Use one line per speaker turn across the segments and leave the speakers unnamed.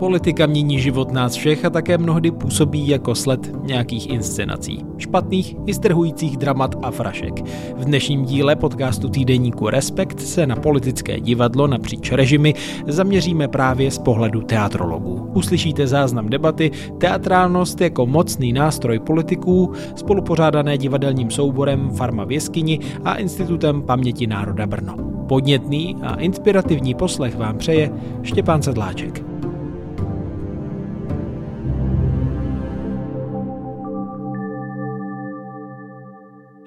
Politika mění život nás všech a také mnohdy působí jako sled nějakých inscenací. Špatných i strhujících dramat a frašek. V dnešním díle podcastu týdeníku Respekt se na politické divadlo napříč režimy zaměříme právě z pohledu teatrologů. Uslyšíte záznam debaty Teatrálnost jako mocný nástroj politiků, spolupořádané divadelním souborem Farma v jeskyni a Institutem paměti národa Brno. Podnětný a inspirativní poslech vám přeje Štěpán Sedláček.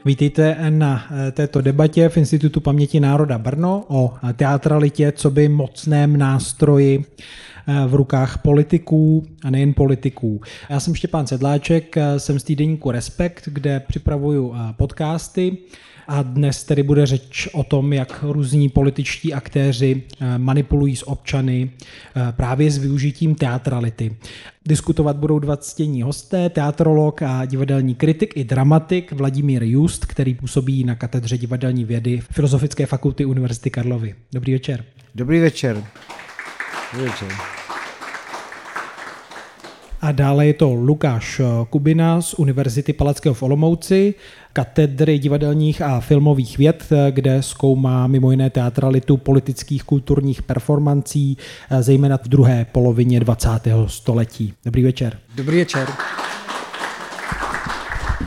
Vítejte na eh, této debatě v Institutu paměti národa Brno o teatralitě, co by mocném nástroji eh, v rukách politiků a nejen politiků. Já jsem Štěpán Sedláček, eh, jsem z týdeníku Respekt, kde připravuju podcasty a dnes tedy bude řeč o tom, jak různí političtí aktéři eh, manipulují s občany eh, právě s využitím teatrality. Diskutovat budou dva ctění hosté, teatrolog a divadelní kritik i dramatik Vladimír Just, který působí na katedře divadelní vědy Filozofické fakulty Univerzity Karlovy. Dobrý večer.
Dobrý večer. Dobrý večer.
A dále je to Lukáš Kubina z Univerzity Palackého v Olomouci, katedry divadelních a filmových věd, kde zkoumá mimo jiné teatralitu politických kulturních performancí, zejména v druhé polovině 20. století. Dobrý večer.
Dobrý večer.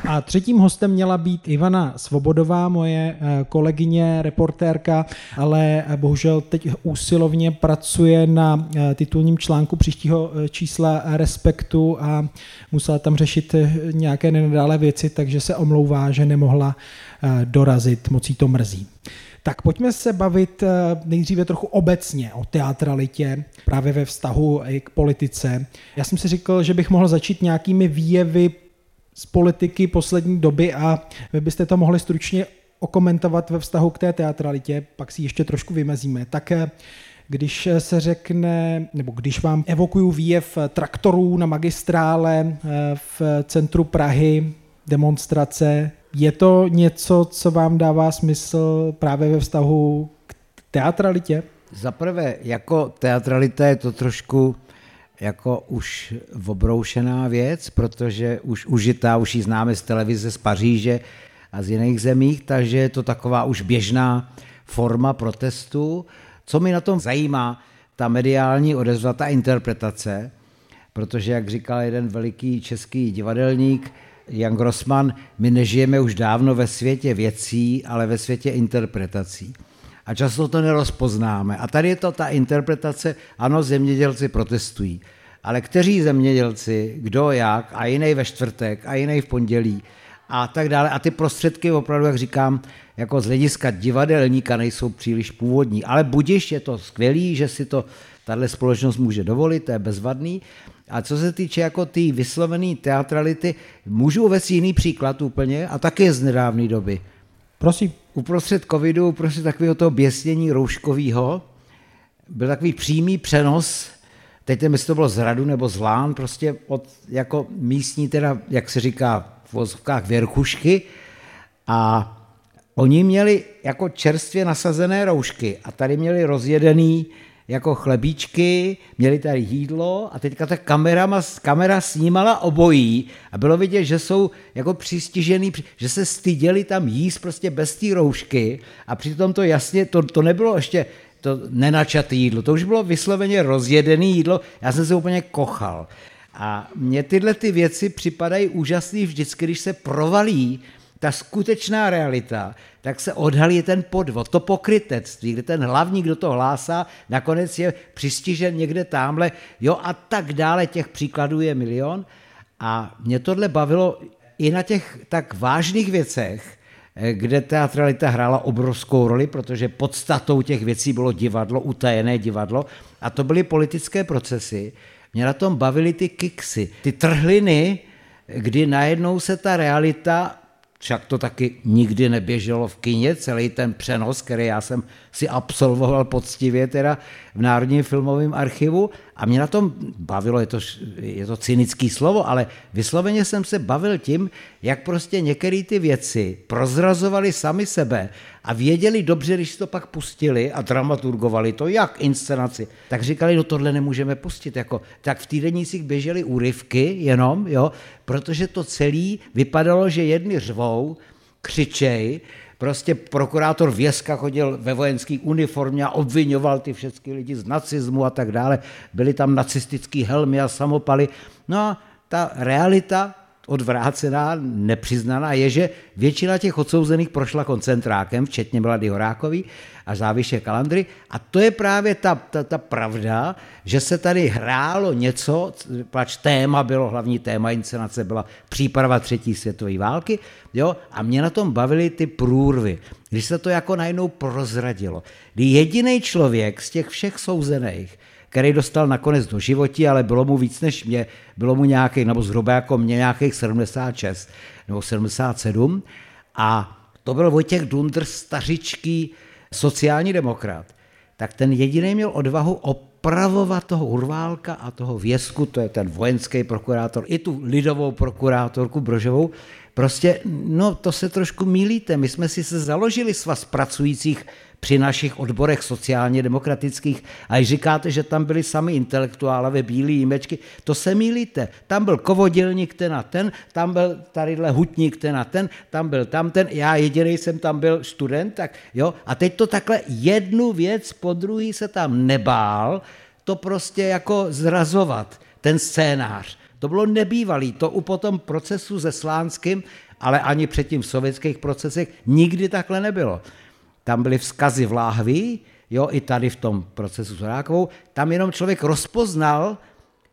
A třetím hostem měla být Ivana Svobodová, moje eh, kolegyně, reportérka, ale eh, bohužel teď úsilovně pracuje na eh, titulním článku příštího čísla Respektu a musela tam řešit nějaké nenadále věci, takže se omlouvá, že nemohla dorazit, moc to mrzí. Tak pojďme se bavit nejdříve trochu obecně o teatralitě, právě ve vztahu i k politice. Já jsem si říkal, že bych mohl začít nějakými výjevy z politiky poslední doby a vy byste to mohli stručně okomentovat ve vztahu k té teatralitě, pak si ještě trošku vymezíme. Tak eh, když se řekne, nebo když vám evokuju výjev traktorů na magistrále eh, v centru Prahy, demonstrace, je to něco, co vám dává smysl právě ve vztahu k teatralitě?
Za prvé, jako teatralita je to trošku jako už obroušená věc, protože už užitá, už ji známe z televize z Paříže a z jiných zemích, takže je to taková už běžná forma protestu. Co mi na tom zajímá, ta mediální odezva, ta interpretace, protože, jak říkal jeden veliký český divadelník, Jan Grossman, my nežijeme už dávno ve světě věcí, ale ve světě interpretací. A často to nerozpoznáme. A tady je to ta interpretace, ano, zemědělci protestují. Ale kteří zemědělci, kdo jak, a jiný ve čtvrtek, a jiný v pondělí, a tak dále. A ty prostředky opravdu, jak říkám, jako z hlediska divadelníka nejsou příliš původní. Ale budiš, je to skvělý, že si to tahle společnost může dovolit, to je bezvadný. A co se týče jako té tý vyslovené teatrality, můžu uvést jiný příklad úplně a taky z nedávné doby.
Prosím.
Uprostřed covidu, uprostřed takového toho běsnění rouškového, byl takový přímý přenos, teď nevím, jestli to bylo z Radu nebo z Lán, prostě od jako místní, teda, jak se říká v vozovkách, věrchušky. A oni měli jako čerstvě nasazené roušky a tady měli rozjedený jako chlebíčky, měli tady jídlo a teďka ta kamera, kamera snímala obojí a bylo vidět, že jsou jako přistižený, že se styděli tam jíst prostě bez té roušky a přitom to jasně, to, to nebylo ještě to nenačatý jídlo, to už bylo vysloveně rozjedený jídlo, já jsem se úplně kochal. A mně tyhle ty věci připadají úžasný vždycky, když se provalí ta skutečná realita, tak se odhalí ten podvod, to pokrytectví, kde ten hlavní, kdo to hlásá, nakonec je přistižen někde tamhle, jo a tak dále, těch příkladů je milion. A mě tohle bavilo i na těch tak vážných věcech, kde teatralita hrála obrovskou roli, protože podstatou těch věcí bylo divadlo, utajené divadlo, a to byly politické procesy. Mě na tom bavily ty kiksy, ty trhliny, kdy najednou se ta realita však to taky nikdy neběželo v kině, celý ten přenos, který já jsem si absolvoval poctivě teda v Národním filmovém archivu. A mě na tom bavilo, je to, je to cynický slovo, ale vysloveně jsem se bavil tím, jak prostě některé ty věci prozrazovaly sami sebe a věděli dobře, když to pak pustili a dramaturgovali to, jak inscenaci, tak říkali, no tohle nemůžeme pustit. Jako, tak v týdenících běžely úryvky jenom, jo, protože to celé vypadalo, že jedni řvou, křičej, prostě prokurátor Věska chodil ve vojenské uniformě a obvinoval ty všechny lidi z nacismu a tak dále. Byly tam nacistické helmy a samopaly. No a ta realita odvrácená, nepřiznaná, je, že většina těch odsouzených prošla koncentrákem, včetně Mladý Horákový a Záviše Kalandry. A to je právě ta, ta, ta pravda, že se tady hrálo něco, pač téma bylo, hlavní téma inscenace byla příprava třetí světové války, jo, a mě na tom bavily ty průrvy, když se to jako najednou prozradilo. Jediný člověk z těch všech souzených, který dostal nakonec do životí, ale bylo mu víc než mě, bylo mu nějaký, nebo zhruba jako mě nějakých 76 nebo 77 a to byl Vojtěch Dundr, stařičký sociální demokrat, tak ten jediný měl odvahu opravovat toho Urválka a toho Věsku, to je ten vojenský prokurátor, i tu lidovou prokurátorku Brožovou, prostě, no to se trošku mílíte, my jsme si se založili svaz pracujících při našich odborech sociálně demokratických a když říkáte, že tam byli sami intelektuálové, bílí jímečky, to se milíte. Tam byl kovodělník ten a ten, tam byl tadyhle hutník ten a ten, tam byl tam ten, já jediný jsem tam byl student, tak jo. A teď to takhle jednu věc po druhý se tam nebál, to prostě jako zrazovat, ten scénář. To bylo nebývalý, to u potom procesu se Slánským, ale ani předtím v sovětských procesech nikdy takhle nebylo tam byly vzkazy v láhvi, jo, i tady v tom procesu s Horákovou, tam jenom člověk rozpoznal,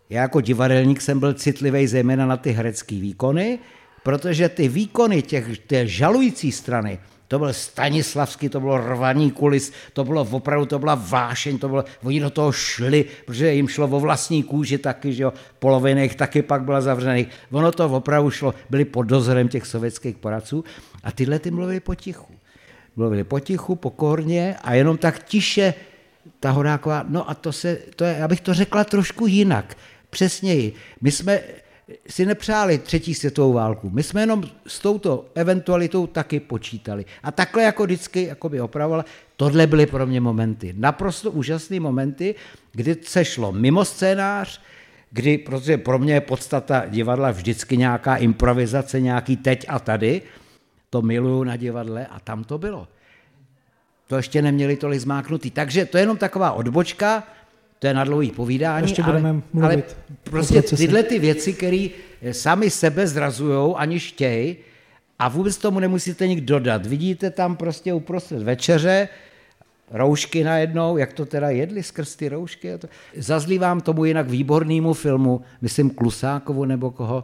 já jako divadelník jsem byl citlivý zejména na ty herecké výkony, protože ty výkony těch, té žalující strany, to byl Stanislavský, to bylo rvaní kulis, to bylo opravdu, to byla vášeň, to bylo, oni do toho šli, protože jim šlo o vlastní kůži taky, že jo, polovina jich taky pak byla zavřených. Ono to opravdu šlo, byli pod dozorem těch sovětských poradců a tyhle ty mluvili potichu mluvili potichu, pokorně a jenom tak tiše ta Horáková, no a to se, to je, abych to řekla trošku jinak, přesněji. My jsme si nepřáli třetí světovou válku. My jsme jenom s touto eventualitou taky počítali. A takhle jako vždycky jako by opravovala, tohle byly pro mě momenty. Naprosto úžasné momenty, kdy se šlo mimo scénář, kdy, protože pro mě je podstata divadla vždycky nějaká improvizace, nějaký teď a tady, to miluju na divadle a tam to bylo. To ještě neměli tolik zmáknutý. Takže to je jenom taková odbočka, to je na dlouhý povídání,
ještě
ale,
mluvit
ale prostě tyhle ty věci, které sami sebe zrazují, ani chtějí, a vůbec tomu nemusíte nikdo dodat. Vidíte tam prostě uprostřed večeře, roušky najednou, jak to teda jedli skrz ty roušky. Zazlívám tomu jinak výbornému filmu, myslím Klusákovu nebo koho,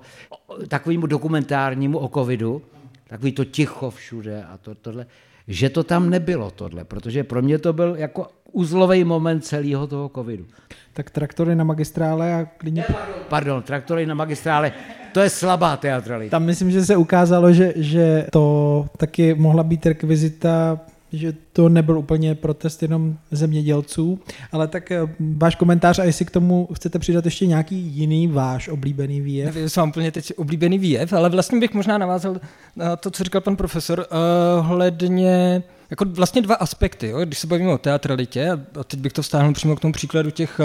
takovému dokumentárnímu o covidu, takový to ticho všude a to, tohle, že to tam nebylo tohle, protože pro mě to byl jako uzlový moment celého toho covidu.
Tak traktory na magistrále a klidně...
Pardon, pardon, traktory na magistrále, to je slabá teatralita.
Tam myslím, že se ukázalo, že, že to taky mohla být rekvizita že to nebyl úplně protest jenom zemědělců, ale tak eh, váš komentář a jestli k tomu chcete přidat ještě nějaký jiný váš oblíbený výjev?
Nevím, mám úplně teď oblíbený výjev, ale vlastně bych možná navázal na to, co říkal pan profesor, uh, hledně jako vlastně dva aspekty, jo? když se bavíme o teatralitě, a teď bych to vztáhnul přímo k tomu příkladu těch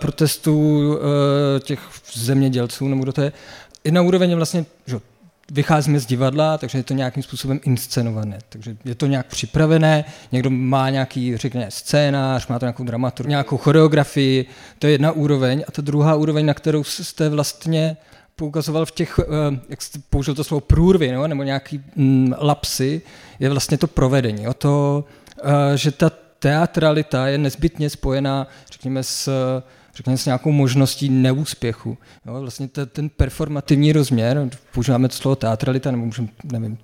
protestů těch zemědělců, nebo kdo to je, jedna úroveň je vlastně že, vycházíme z divadla, takže je to nějakým způsobem inscenované. Takže je to nějak připravené, někdo má nějaký, řekněme, scénář, má to nějakou dramaturgii, nějakou choreografii, to je jedna úroveň. A ta druhá úroveň, na kterou jste vlastně poukazoval v těch, eh, jak jste použil to slovo průrvy, no, nebo nějaký mm, lapsy, je vlastně to provedení. O to, eh, že ta teatralita je nezbytně spojená, řekněme, s řekněme, s nějakou možností neúspěchu. Jo, vlastně ten, ten performativní rozměr, používáme to slovo teatralita, nebo můžeme, nevím,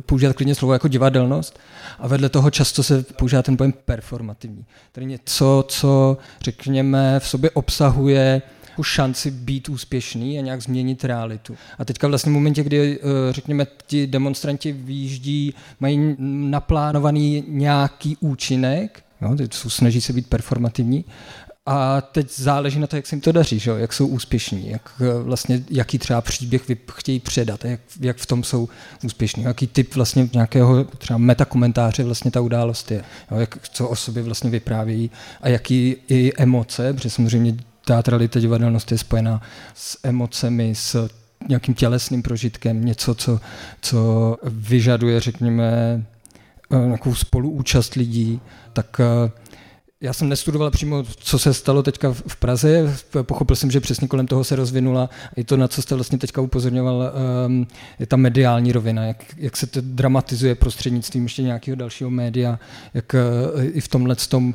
používat klidně slovo jako divadelnost, a vedle toho často se používá ten pojem performativní. Tedy něco, co, řekněme, v sobě obsahuje tu šanci být úspěšný a nějak změnit realitu. A teďka vlastně v momentě, kdy, eh, řekněme, ti demonstranti výjíždí, mají naplánovaný nějaký účinek, jo, snaží se být performativní, A teď záleží na to, jak se jim to daří, že? jak jsou úspěšní, jak vlastně, jaký třeba příběh chtějí předat, jak, jak v tom jsou úspěšní, jaký typ vlastně nějakého třeba metakomentáře vlastně ta událost je, jo? Jak, co o sobě vlastně vyprávějí a jaký i emoce, protože samozřejmě teatralita, divadelnost je spojená s emocemi, s nějakým tělesným prožitkem, něco, co, co vyžaduje, řekněme, eh, nějakou spoluúčast lidí, tak eh, já jsem nestudoval přímo, co se stalo teďka v Praze, pochopil jsem, že přesně kolem toho se rozvinula i to, na co jste vlastně teďka upozorňoval, ehm, je ta mediální rovina, jak, jak se to dramatizuje prostřednictvím ještě nějakého dalšího média, jak eh, i v tomhle tom,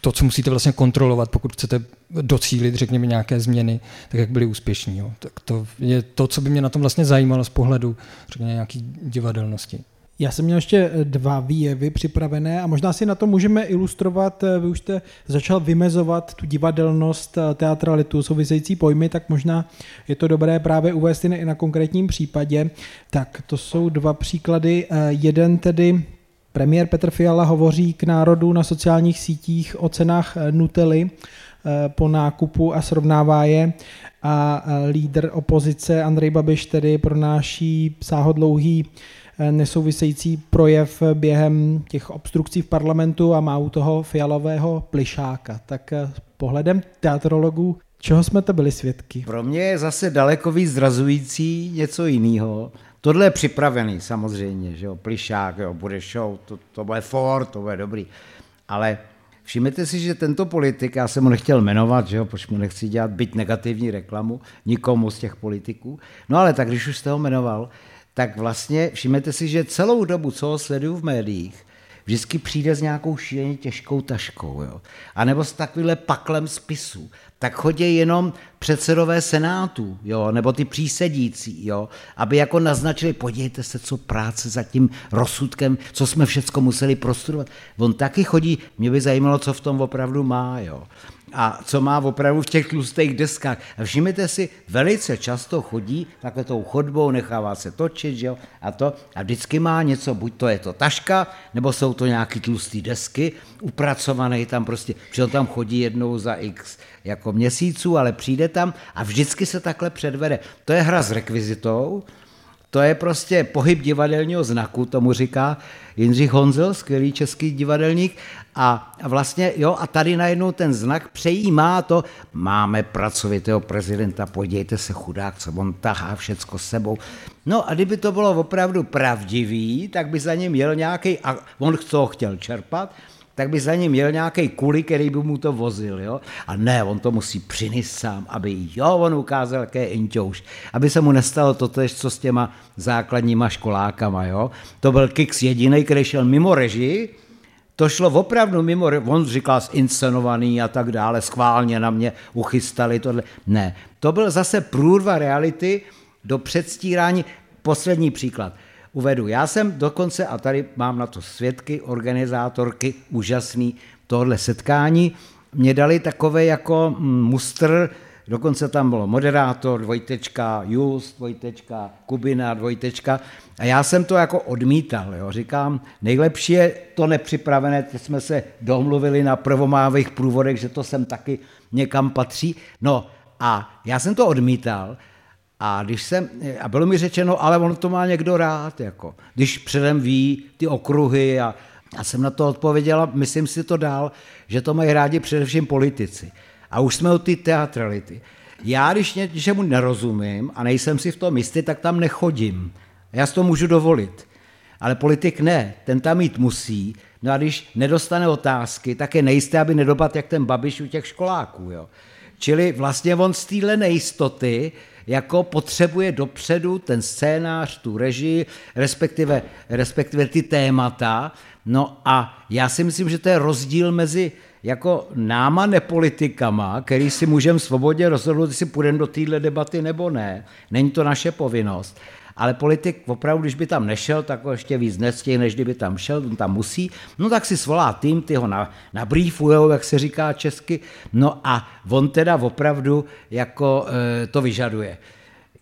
to, co musíte vlastně kontrolovat, pokud chcete docílit, řekněme, nějaké změny, tak jak byli úspěšní. Jo. Tak to je to, co by mě na tom vlastně zajímalo z pohledu, řekněme, nějaký divadelnosti.
Já jsem měl ještě eh, dva výjevy připravené a možná si na to můžeme ilustrovat, eh, vy už jste začal vymezovat tu divadelnost, eh, teatralitu, související pojmy, tak možná je to dobré právě uvést i na konkrétním případě. Tak to jsou dva příklady. Jeden tedy premiér Petr Fiala hovoří k národu na sociálních sítích o cenách Nutely po nákupu a srovnává je a lídr opozice Andrej Babiš tedy pronáší sáhodlouhý nesouvisející projev během těch obstrukcí v parlamentu a má u toho fialového plišáka. Tak eh, pohledem teatrologů, čeho jsme to byli svědky?
Pro mě je zase daleko víc zrazující něco jiného. Tohle je připravený samozřejmě, že jo, plišák, jo, bude show, to, to bude for, to bude dobrý. Ale všimněte si, že tento politik, já jsem mu nechtěl jmenovat, že jo, proč mu nechci dělat byť negativní reklamu nikomu z těch politiků, no ale tak když už jste ho jmenoval, tak vlastně všimněte si, že celou dobu, co ho sleduju v médiích, vždycky přijde s nějakou šíleně těžkou taškou, jo? a nebo s takovýhle paklem spisů. Tak chodí jenom předsedové senátů, jo? nebo ty přísedící, jo? aby jako naznačili, podívejte se, co práce za tím rozsudkem, co jsme všecko museli prostudovat. On taky chodí, mě by zajímalo, co v tom opravdu má. Jo? A co má opravdu v těch tlustých deskách. A všimněte si, velice často chodí takhle tou chodbou, nechává se točit, že jo, a to, a vždycky má něco, buď to je to taška, nebo jsou to nějaký tlustý desky, upracované tam prostě, že tam chodí jednou za x jako měsíců, ale přijde tam a vždycky se takhle předvede. To je hra s rekvizitou, to je prostě pohyb divadelního znaku, tomu říká Jindřich Honzel, skvělý český divadelník. A vlastně, jo, a tady najednou ten znak přejímá to, máme pracovitého prezidenta, podívejte se chudák, co on tahá všecko sebou. No a kdyby to bylo opravdu pravdivý, tak by za ním jel nějaký, a on co chtěl čerpat, tak by za ním měl nějaký kuli, který by mu to vozil. Jo? A ne, on to musí přinést sám, aby jo, on ukázal, jaké je inťouš. Aby se mu nestalo to tež, co s těma základníma školákama. Jo? To byl Kix jediný, který šel mimo režii, to šlo opravdu mimo, on říkal zinscenovaný a tak dále, schválně na mě uchystali tohle. Ne, to byl zase průrva reality do předstírání. Poslední příklad uvedu. Já jsem dokonce, a tady mám na to svědky, organizátorky, úžasný tohle setkání, mě dali takové jako mm, mustr, dokonce tam bylo moderátor, dvojtečka, Just, dvojtečka, Kubina, dvojtečka, a já jsem to jako odmítal, jo. říkám, nejlepší je to nepřipravené, teď jsme se domluvili na prvomávých průvodech, že to sem taky někam patří, no a já jsem to odmítal, a, když jsem, a bylo mi řečeno, ale on to má někdo rád, jako, když předem ví ty okruhy a, a jsem na to odpověděla, myslím si to dál, že to mají rádi především politici. A už jsme u ty teatrality. Já, když něčemu nerozumím a nejsem si v tom jistý, tak tam nechodím. Já si to můžu dovolit. Ale politik ne, ten tam mít musí. No a když nedostane otázky, tak je nejisté, aby nedopad jak ten babiš u těch školáků. Jo. Čili vlastně on z téhle nejistoty jako potřebuje dopředu ten scénář, tu režii, respektive, respektive ty témata. No a já si myslím, že to je rozdíl mezi jako náma nepolitikama, který si můžeme svobodně rozhodnout, jestli půjdeme do téhle debaty nebo ne. Není to naše povinnost ale politik opravdu, když by tam nešel, tak ho ještě víc nestěj, než kdyby tam šel, on tam musí, no tak si svolá tým, ty ho na, nabrýfujou, jak se říká česky, no a on teda opravdu jako e, to vyžaduje.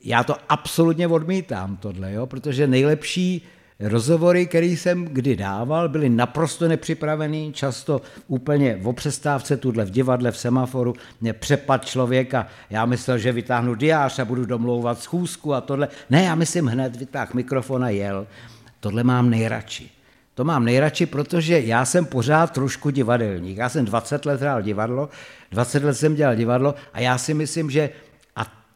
Já to absolutně odmítám, tohle, jo, protože nejlepší Rozhovory, které jsem kdy dával, byly naprosto nepřipravený, často úplně o přestávce, tuhle v divadle, v semaforu, mě přepad člověk a já myslel, že vytáhnu diář a budu domlouvat schůzku a tohle. Ne, já myslím hned, vytáh mikrofon a jel. Tohle mám nejradši. To mám nejradši, protože já jsem pořád trošku divadelník. Já jsem 20 let hrál divadlo, 20 let jsem dělal divadlo a já si myslím, že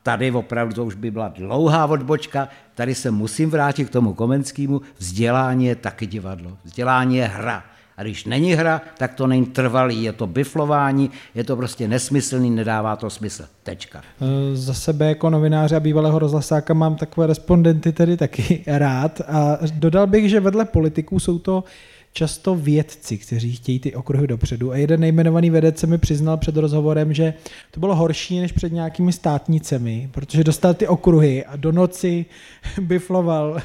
tady opravdu to už by byla dlouhá odbočka, tady se musím vrátit k tomu Komenskému, vzdělání je taky divadlo, vzdělání je hra. A když není hra, tak to není trvalý, je to biflování, je to prostě nesmyslný, nedává to smysl. Tečka.
E, za sebe jako novináře a bývalého rozhlasáka mám takové respondenty tedy taky rád a dodal bych, že vedle politiků jsou to často vědci, kteří chtějí ty okruhy dopředu. A jeden nejmenovaný vědec se mi přiznal před rozhovorem, že to bylo horší než před nějakými státnicemi, protože dostal ty okruhy a do noci bifloval.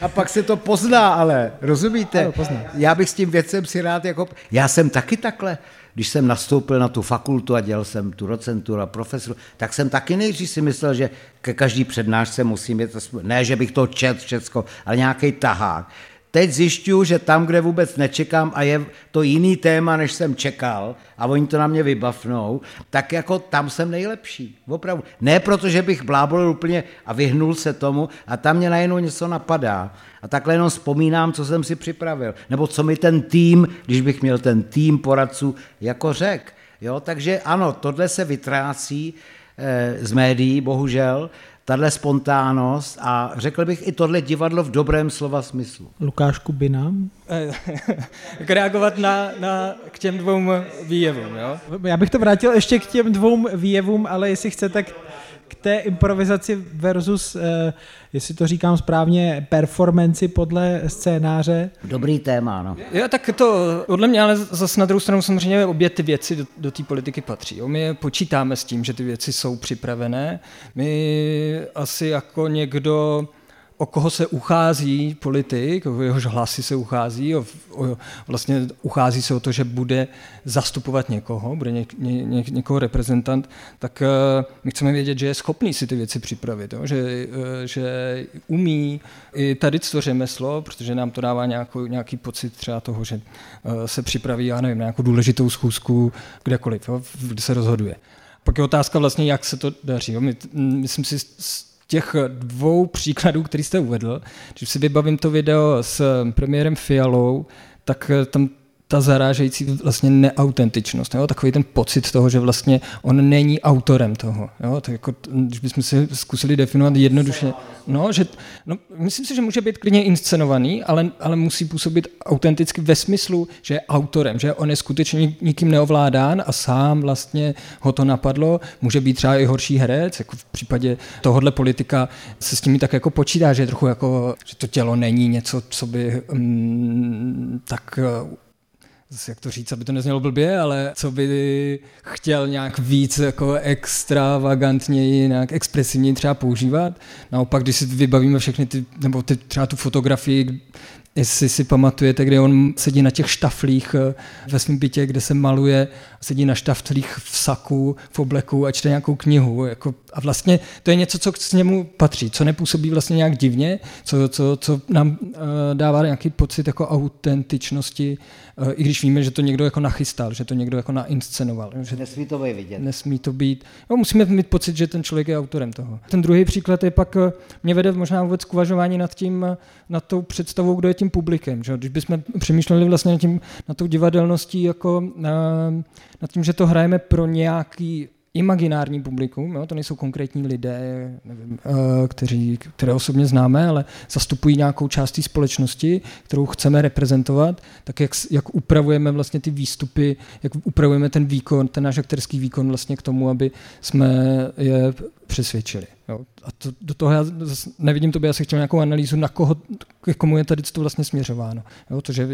A pak se to pozná, ale rozumíte?
Ano, pozná.
Já bych s tím vědcem si rád jako... Já jsem taky takhle když jsem nastoupil na tu fakultu a dělal jsem tu docenturu a profesor, tak jsem taky nejdřív si myslel, že ke každý přednášce musím mít, ne, že bych to čet všecko, ale nějaký tahák. Teď zjišťuju, že tam, kde vůbec nečekám a je to jiný téma, než jsem čekal a oni to na mě vybavnou, tak jako tam jsem nejlepší. Opravdu. Ne proto, že bych blábolil úplně a vyhnul se tomu a tam mě najednou něco napadá. A takhle jenom vzpomínám, co jsem si připravil. Nebo co mi ten tým, když bych měl ten tým poradců, jako řek. Jo, takže ano, tohle se vytrácí e, z médií, bohužel, tahle spontánnost a řekl bych i tohle divadlo v dobrém slova smyslu.
Lukáš Kubina.
Jak reagovat na, na, k těm dvou výjevům, jo?
Já bych to vrátil ještě k těm dvou výjevům, ale jestli chce, tak k té improvizaci versus, eh, jestli to říkám správně, performanci podle scénáře.
Dobrý téma, no.
Jo, tak to podle mě, ale zase na druhou stranu samozřejmě obě ty věci do, do té politiky patří. Jo. My počítáme s tím, že ty věci jsou připravené. My asi jako někdo o koho se uchází politik, o jehož hlasy se uchází, o, o, vlastně uchází se o to, že bude zastupovat někoho, bude ně, ně, ně, někoho reprezentant, tak uh, my chceme vědět, že je schopný si ty věci připravit, jo? Že, uh, že umí i tady to řemeslo, protože nám to dává nějakou, nějaký pocit třeba toho, že uh, se připraví, já nevím, nějakou důležitou schůzku kdekoliv, jo? kde se rozhoduje. Pak je otázka vlastně, jak se to daří. Jo? My, myslím si, těch dvou příkladů, který jste uvedl, když si vybavím to video s premiérem Fialou, tak tam ta zarážející vlastně neautentičnost, jo? takový ten pocit toho, že vlastně on není autorem toho. Jo? Tak jako, když bychom si zkusili definovat jednoduše, no, že, no, myslím si, že může být klidně inscenovaný, ale, ale musí působit autenticky ve smyslu, že je autorem, že on je skutečně nikým neovládán a sám vlastně ho to napadlo. Může být třeba i horší herec, jako v případě tohohle politika se s tím tak jako počítá, že je trochu jako, že to tělo není něco, co by mm, tak jak to říct, aby to neznělo blbě, ale co by chtěl nějak víc jako extravagantněji, nějak expresivněji třeba používat. Naopak, když si vybavíme všechny ty, nebo ty, třeba tu fotografii, jestli si pamatujete, kde on sedí na těch štaflích eh, ve svém bytě, kde se maluje, sedí na štaflích v saku, v obleku a čte nějakou knihu. Jako, a vlastně to je něco, co k němu patří, co nepůsobí vlastně nějak divně, co, co, co nám uh, dává nějaký pocit jako autentičnosti, uh, i když víme, že to někdo jako nachystal, že to někdo jako nainscenoval. Že
nesmí to být vidět.
Nesmí to být. No, musíme mít pocit, že ten člověk je autorem toho. Ten druhý příklad je pak, mě vede možná vůbec k uvažování nad tím, nad tou představou, kdo je tím publikem. Že? Když bychom přemýšleli vlastně nad, tím, nad tou divadelností, jako uh, nad tím, že to hrajeme pro nějaký imaginární publikum, jo? to nejsou konkrétní lidé, nevím, uh, kteří, které osobně známe, ale zastupují nějakou část té společnosti, kterou chceme reprezentovat, tak jak, jak upravujeme vlastně ty výstupy, jak upravujeme ten výkon, ten náš akterský výkon vlastně k tomu, aby jsme je přesvědčili. Jo. A to, do toho já nevidím to, by asi chtěl nějakou analýzu, na koho, k komu je tady to vlastně směřováno. Jo, to, že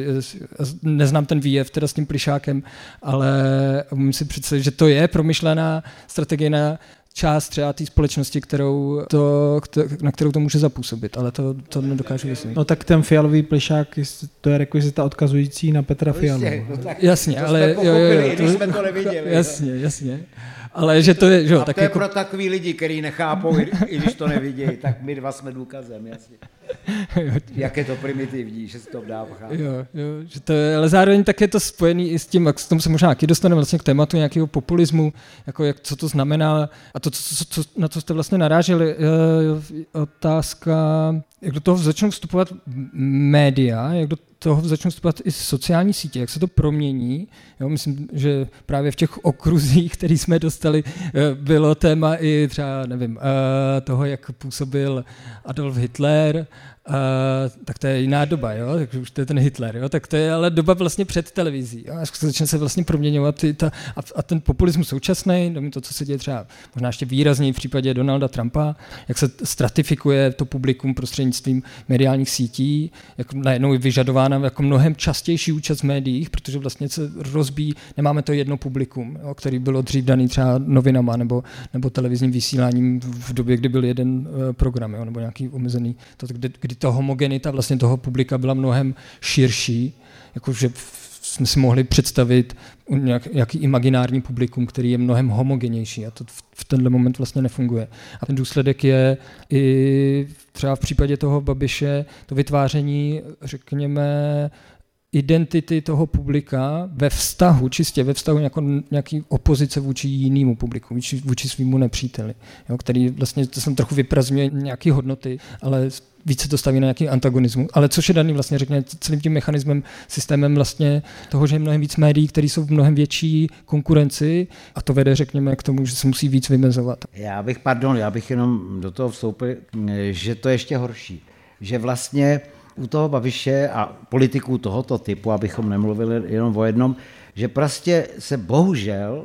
neznám ten výjev teda s tím plišákem, ale musím si představit, že to je promyšlená strategie na část třeba té společnosti, kterou to, na kterou to může zapůsobit, ale to, to nedokážu vysvětlit.
No tak ten fialový plišák, to je rekvizita odkazující na Petra no, Fialu.
No, jasně, ale jo, jo, jo,
to, jsme to neviděli.
Jasně, jasně. Ale že to je, že jo,
A
tak
to je
jako...
pro takový lidi, kteří nechápou, i, i když to nevidějí, tak my dva jsme důkazem, jasně. Jak je to primitivní, že se to dá
jo, jo, že to je, ale zároveň tak je to spojený i s tím, jak k tomu se možná taky dostaneme vlastně k tématu nějakého populismu, jako jak, co to znamená a to, co, co, na co jste vlastně naráželi, je otázka, jak do toho začnou vstupovat média, jak do toho začnou vstupovat i sociální sítě, jak se to promění. Jo, myslím, že právě v těch okruzích, který jsme dostali, eh, bylo téma i třeba, nevím, eh, toho, jak působil Adolf Hitler, Uh, tak to je jiná doba, jo? takže už to je ten Hitler, jo? tak to je ale doba vlastně před televizí. Jo? A začne se vlastně proměňovat i ta, a, a ten populismus současný, to, co se děje třeba možná ještě výrazněji v případě Donalda Trumpa, jak se stratifikuje to publikum prostřednictvím mediálních sítí, jak najednou je vyžadována jako mnohem častější účast v médiích, protože vlastně se rozbíjí, nemáme to jedno publikum, jo? který bylo dřív daný třeba novinama nebo, nebo televizním vysíláním v době, kdy byl jeden uh, program, jo? nebo nějaký omezený, to, kdy, kdy ta homogenita vlastně toho publika byla mnohem širší, jakože jsme si mohli představit nějaký imaginární publikum, který je mnohem homogenější a to v tenhle moment vlastně nefunguje. A ten důsledek je i třeba v případě toho Babiše to vytváření, řekněme, identity toho publika ve vztahu, čistě ve vztahu jako nějaký opozice vůči jinému publiku, vůči, vůči svýmu nepříteli, jo, který vlastně to jsem trochu vyprazňuje nějaké hodnoty, ale více to staví na nějaký antagonismus. Ale což je daný vlastně, řekněme, celým tím mechanismem, systémem vlastně toho, že je mnohem víc médií, které jsou v mnohem větší konkurenci a to vede, řekněme, k tomu, že se musí víc vymezovat.
Já bych, pardon, já bych jenom do toho vstoupil, že to je ještě horší. Že vlastně u toho Babiše a politiků tohoto typu, abychom nemluvili jenom o jednom, že prostě se bohužel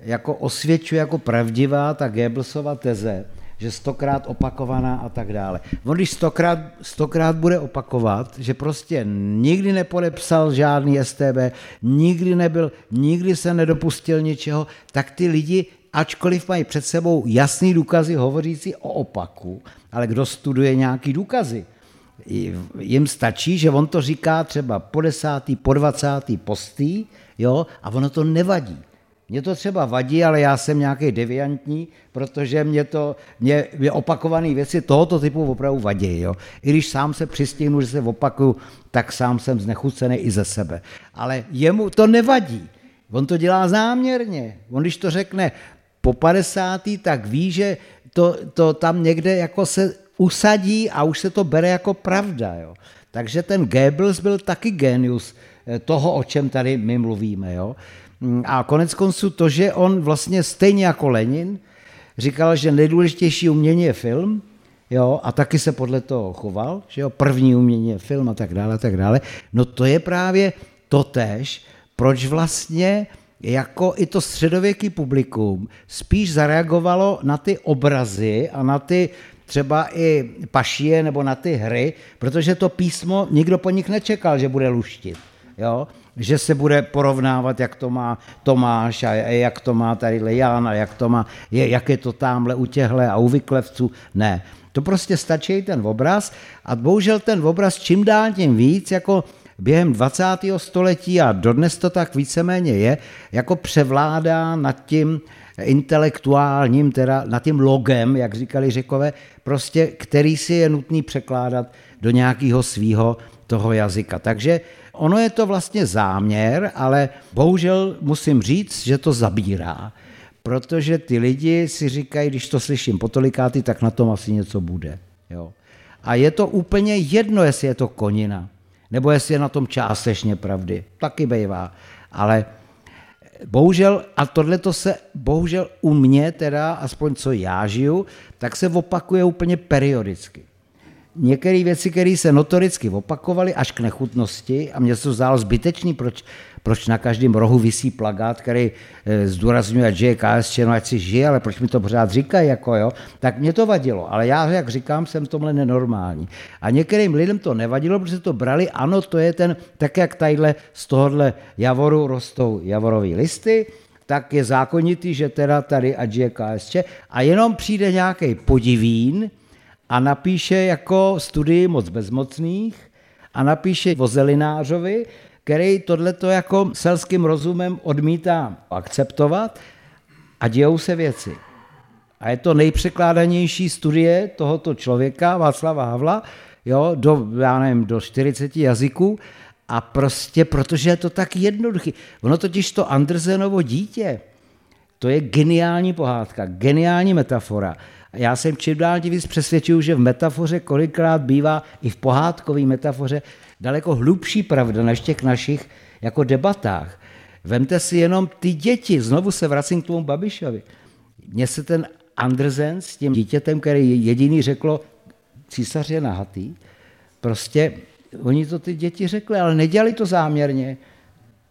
jako osvědčuje jako pravdivá ta Goebbelsova teze, že stokrát opakovaná a tak dále. On když stokrát, stokrát bude opakovat, že prostě nikdy nepodepsal žádný STB, nikdy nebyl, nikdy se nedopustil ničeho, tak ty lidi, ačkoliv mají před sebou jasný důkazy hovořící o opaku, ale kdo studuje nějaký důkazy, jim stačí, že on to říká třeba po desátý, po dvacátý postý, jo, a ono to nevadí. Mně to třeba vadí, ale já jsem nějaký deviantní, protože mě to, mě, mě opakované věci tohoto typu opravdu vadí. Jo. I když sám se přistihnu, že se opakuju, tak sám jsem znechucený i ze sebe. Ale jemu to nevadí. On to dělá záměrně. On když to řekne po 50. tak ví, že to, to tam někde jako se usadí a už se to bere jako pravda. Jo. Takže ten Goebbels byl taky genius eh, toho, o čem tady my mluvíme. Jo. Mm, a konec konců to, že on vlastně stejně jako Lenin říkal, že nejdůležitější umění je film, jo, a taky se podle toho choval, že jo, první umění je film a tak dále, a tak dále. No to je právě totéž, proč vlastně jako i to středověký publikum spíš zareagovalo na ty obrazy a na ty třeba i pašie nebo na ty hry, protože to písmo nikdo po nich nečekal, že bude luštit. Jo? Že se bude porovnávat, jak to má Tomáš a jak to má tady Jan a jak, to má, je, jak je to tamhle u těhle a u vyklevců. Ne, to prostě stačí ten obraz a bohužel ten obraz čím dál tím víc jako během 20. století a dodnes to tak víceméně je, jako převládá nad tím intelektuálním, teda nad tím logem, jak říkali řekové, prostě, který si je nutný překládat do nějakého svého toho jazyka. Takže ono je to vlastně záměr, ale bohužel musím říct, že to zabírá. Protože ty lidi si říkají, když to slyším po tolikáty, tak na tom asi něco bude. Jo. A je to úplně jedno, jestli je to konina, nebo jestli je na tom částečně pravdy. Taky bývá. Ale bohužel, a tohle to se bohužel u mě teda, aspoň co já žiju, tak se opakuje úplně periodicky. Některé věci, které se notoricky opakovaly až k nechutnosti a mě to zdálo zbytečný, proč, proč na každém rohu visí plagát, který e, zdůrazňuje, že je KSČ, no ať si žije, ale proč mi to pořád říkají, jako jo, tak mě to vadilo, ale já, jak říkám, jsem tomhle nenormální. A některým lidem to nevadilo, protože to brali, ano, to je ten, tak jak tadyhle z tohohle javoru rostou javorové listy, tak je zákonitý, že teda tady ať je KSČ a jenom přijde nějaký podivín, a napíše jako studii moc bezmocných a napíše o zelinářovi, který tohleto jako selským rozumem odmítá akceptovat a dějou se věci. A je to nejpřekládanější studie tohoto člověka, Václava Havla, jo, do, já nevím, do 40 jazyků a prostě, protože je to tak jednoduchý. Ono totiž to Andersenovo dítě, to je geniální pohádka, geniální metafora. Já jsem čím dál víc přesvědčuju, že v metafoře kolikrát bývá i v pohádkové metafoře daleko hlubší pravda než těch našich jako debatách. Vemte si jenom ty děti, znovu se vracím k tomu Babišovi. Mně se ten Andersen s tím dítětem, který jediný řeklo, císař je nahatý, prostě oni to ty děti řekli, ale nedělali to záměrně.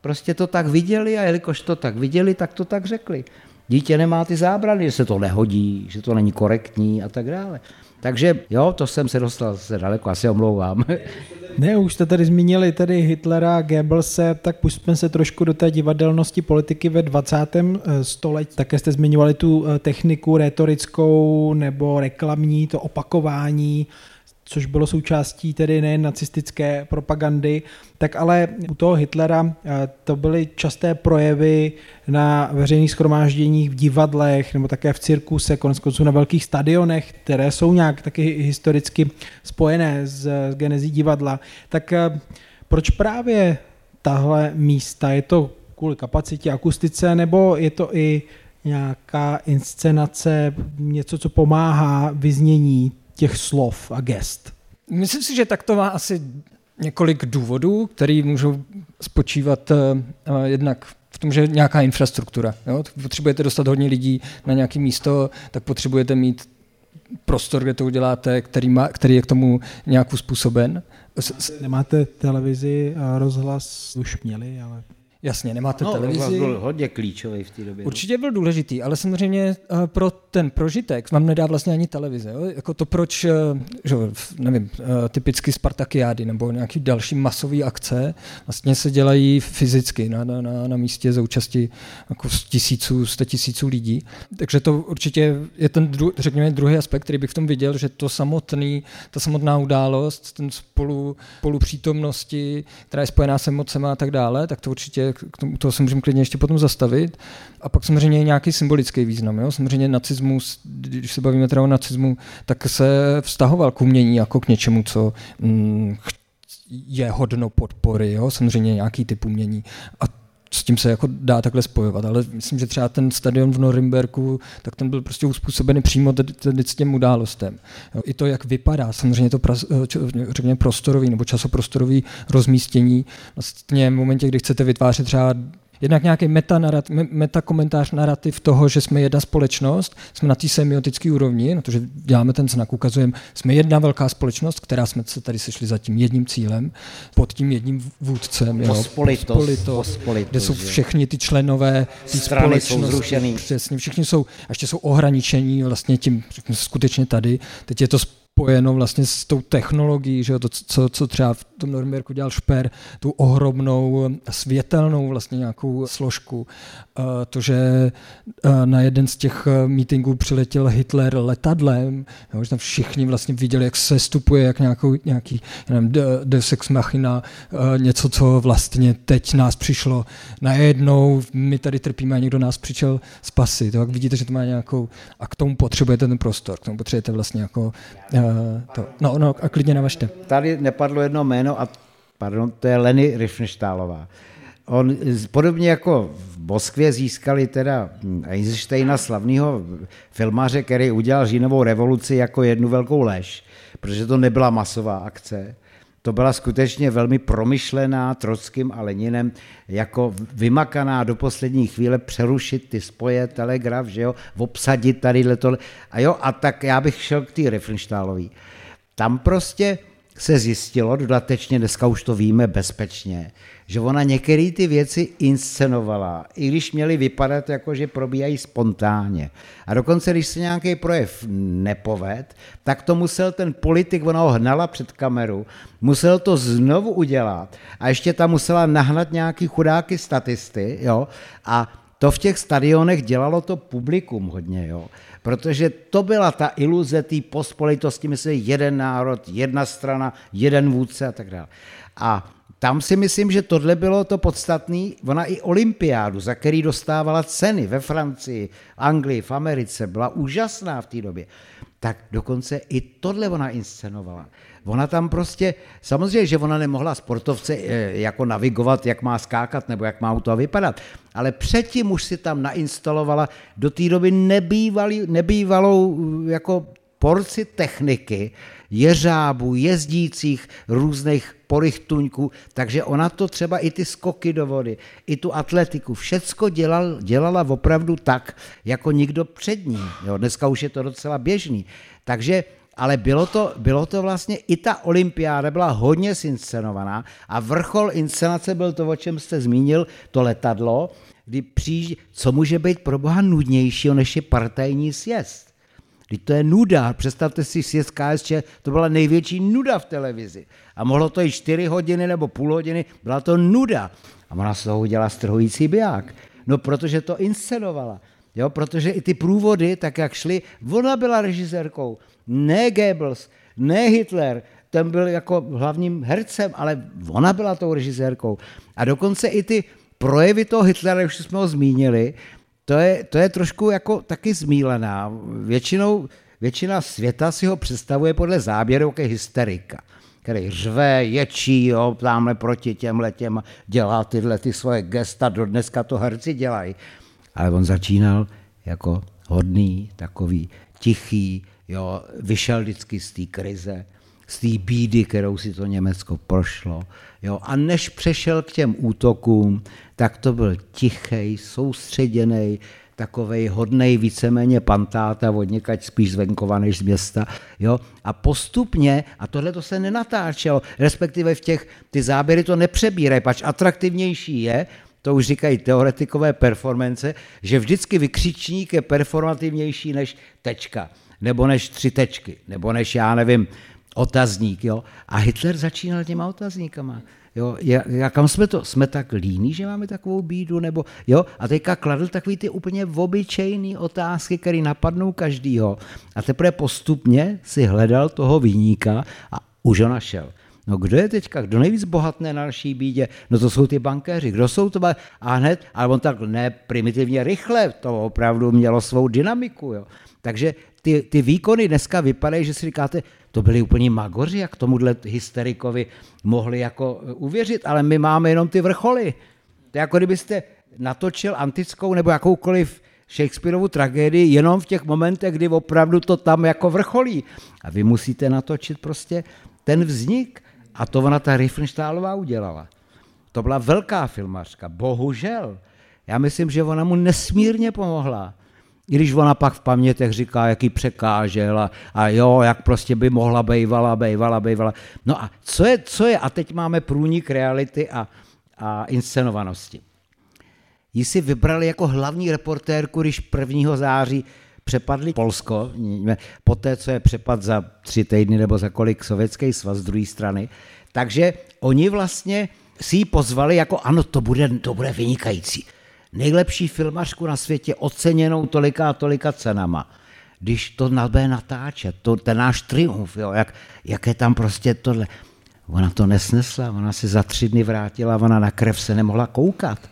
Prostě to tak viděli a jelikož to tak viděli, tak to tak řekli. Dítě nemá ty zábrany, že se to nehodí, že to není korektní a tak dále. Takže jo, to jsem se dostal zase daleko, asi omlouvám.
Ne, už jste tady zmínili tady Hitlera, Goebbelse, tak pustíme se trošku do té divadelnosti politiky ve 20. Eh, století. Také jste zmiňovali tu eh, techniku retorickou nebo reklamní, to opakování, což bylo součástí tedy nejen nacistické propagandy, tak ale u toho Hitlera eh, to byly časté projevy na veřejných schromážděních v divadlech nebo také v cirkuse, konec konců na velkých stadionech, které jsou nějak taky historicky spojené s, s genezí divadla. Tak eh, proč právě tahle místa? Je to kvůli kapacitě, akustice, nebo je to i nějaká inscenace, něco, co pomáhá vyznění těch slov a gest?
Myslím si, že tak to má asi několik důvodů, které můžou spočívat uh, jednak v tom, že nějaká infrastruktura. Jo? Potřebujete dostat hodně lidí na nějaké místo, tak potřebujete mít prostor, kde to uděláte, který, má, který je k tomu nějak způsoben.
Nemáte televizi a rozhlas už měli, ale
Jasně, nemáte
no,
televizi.
byl hodně klíčový v té době.
No. Určitě byl důležitý, ale samozřejmě eh, pro ten prožitek vám nedá vlastně ani televize. Jo? Jako to proč, eh, že, nevím, eh, typicky Spartakiády nebo nějaký další masové akce vlastně se dělají fyzicky na, na, na, na místě za účasti jako tisíců, sto tisíců lidí. Takže to určitě je ten, dru, řekněme, druhý aspekt, který bych v tom viděl, že to samotný, ta samotná událost, ten spolu, spolupřítomnosti, která je spojená s emocema a tak dále, tak to určitě k tomu, toho se můžeme klidně ještě potom zastavit. A pak samozřejmě je nějaký symbolický význam. Jo? Samozřejmě nacismus, když se bavíme teda o nacismu, tak se vztahoval k umění jako k něčemu, co mm, je hodno podpory, jo? samozřejmě nějaký typ umění. A s tím se jako dá takhle spojovat, ale myslím, že třeba ten stadion v Norimberku, tak ten byl prostě uspůsobený přímo tedy s těm událostem. Jo, I to, jak vypadá, samozřejmě to řekněme prostorový nebo časoprostorový rozmístění, vlastně v momentě, kdy chcete vytvářet třeba Jednak nějaký metakomentář narrativ toho, že jsme jedna společnost, jsme na té semiotické úrovni, na to, že děláme ten znak, ukazujeme, jsme jedna velká společnost, která jsme se tady sešli za tím jedním cílem, pod tím jedním vůdcem.
Pospolitost, pospolitost, pospolitost,
kde jsou všechny ty členové
ty zrušený.
Přesně, všichni jsou, a ještě jsou ohraničení vlastně tím, skutečně tady. Teď je to spojeno vlastně s tou technologií, že to, co, co třeba v tom Norimberku dělal Šper, tu ohromnou světelnou vlastně nějakou složku. To, že na jeden z těch meetingů přiletěl Hitler letadlem, jo, že tam všichni vlastně viděli, jak se stupuje, jak nějakou, nějaký nevím, Deus Ex Machina, něco, co vlastně teď nás přišlo najednou, my tady trpíme a někdo nás přišel spasit. Tak vidíte, že to má nějakou, a k tomu potřebujete ten prostor, k tomu potřebujete vlastně jako Eh, to. No, no, a klidně navažte.
Tady nepadlo jedno jméno a pardon, to je Leny Riefenstahlová. On podobně jako v Moskvě získali teda Einsteina, slavného filmaře, který udělal říjnovou revoluci jako jednu velkou lež, protože to nebyla masová akce. To byla skutečně velmi promyšlená Trockým a Leninem, jako vymakaná do poslední chvíle přerušit ty spoje, telegraf, že jo, obsadit tady to. A jo, a tak já bych šel k té Riefenstahlový. Tam prostě se zjistilo, dodatečně dneska už to víme bezpečně, že ona některé ty věci inscenovala, i když měly vypadat jako, že probíhají spontánně. A dokonce, když se nějaký projev nepoved, tak to musel ten politik, ona ho hnala před kameru, musel to znovu udělat a ještě tam musela nahnat nějaký chudáky statisty, jo, a to v těch stadionech dělalo to publikum hodně, jo. Protože to byla ta iluze té pospolitosti, myslím, jeden národ, jedna strana, jeden vůdce a tak dále. A tam si myslím, že tohle bylo to podstatné. Ona i olympiádu, za který dostávala ceny ve Francii, Anglii, v Americe, byla úžasná v té době. Tak dokonce i tohle ona inscenovala. Ona tam prostě, samozřejmě, že ona nemohla sportovce eh, jako navigovat, jak má skákat nebo jak má auto vypadat, ale předtím už si tam nainstalovala do té doby nebývalý, nebývalou eh, jako porci techniky, jeřábů, jezdících, různých porychtuňků, takže ona to třeba i ty skoky do vody, i tu atletiku, všecko dělal, dělala opravdu tak, jako nikdo před ní. Jo, dneska už je to docela běžný. Takže ale bylo to, bylo to vlastně, i ta olympiáda byla hodně zinscenovaná a vrchol inscenace byl to, o čem jste zmínil, to letadlo, kdy přijíždí, co může být pro boha nudnějšího, než je partajní sjezd. Když to je nuda, představte si sjezd KSČ, to byla největší nuda v televizi. A mohlo to i 4 hodiny nebo půl hodiny, byla to nuda. A ona z toho udělala strhující biják. No, protože to inscenovala. Jo, protože i ty průvody, tak jak šly, ona byla režisérkou ne Goebbels, ne Hitler, ten byl jako hlavním hercem, ale ona byla tou režisérkou. A dokonce i ty projevy toho Hitlera, už jsme ho zmínili, to je, to je trošku jako taky zmílená. Většinou, většina světa si ho představuje podle záběru jako hysterika, který řve, ječí, jo, tamhle proti těm letěm, dělá tyhle ty svoje gesta, do dneska to herci dělají. Ale on začínal jako hodný, takový tichý, jo, vyšel vždycky z té krize, z té bídy, kterou si to Německo prošlo. Jo, a než přešel k těm útokům, tak to byl tichý, soustředěný, takovej hodnej víceméně pantáta od někať spíš z venkova než z města. Jo? A postupně, a tohle to se nenatáčelo, respektive v těch, ty záběry to nepřebírají, pač atraktivnější je, to už říkají teoretikové performance, že vždycky vykřičník je performativnější než tečka nebo než tři tečky, nebo než, já nevím, otazník. Jo? A Hitler začínal těma otazníkama. Jo, jak, kam jsme to? Jsme tak líní, že máme takovou bídu? Nebo, jo? A teďka kladl takový ty úplně obyčejné otázky, které napadnou každýho. A teprve postupně si hledal toho výníka a už ho našel. No kdo je teďka, kdo nejvíc bohatné na naší bídě? No to jsou ty bankéři. Kdo jsou to? A hned, ale on tak ne primitivně rychle, to opravdu mělo svou dynamiku. Jo. Takže ty, ty výkony dneska vypadají, že si říkáte, to byli úplně magoři, jak tomuhle hysterikovi mohli jako e, uvěřit, ale my máme jenom ty vrcholy. To je jako kdybyste natočil antickou nebo jakoukoliv Shakespeareovu tragédii jenom v těch momentech, kdy opravdu to tam jako vrcholí. A vy musíte natočit prostě ten vznik. A to ona ta Riefenstahlová udělala. To byla velká filmařka, bohužel. Já myslím, že ona mu nesmírně pomohla. I když ona pak v pamětech říká, jaký překážel a, a jo, jak prostě by mohla bejvala, bejvala, bejvala. No a co je, co je, a teď máme průnik reality a, a inscenovanosti. Jí si vybrali jako hlavní reportérku, když 1. září přepadli Polsko, poté, co je přepad za tři týdny nebo za kolik sovětský svaz z druhé strany. Takže oni vlastně si ji pozvali jako ano, to bude, to bude vynikající nejlepší filmařku na světě, oceněnou tolika a tolika cenama. Když to bude natáčet, to, ten náš triumf, jo, jak, jak je tam prostě tohle. Ona to nesnesla, ona se za tři dny vrátila, ona na krev se nemohla koukat.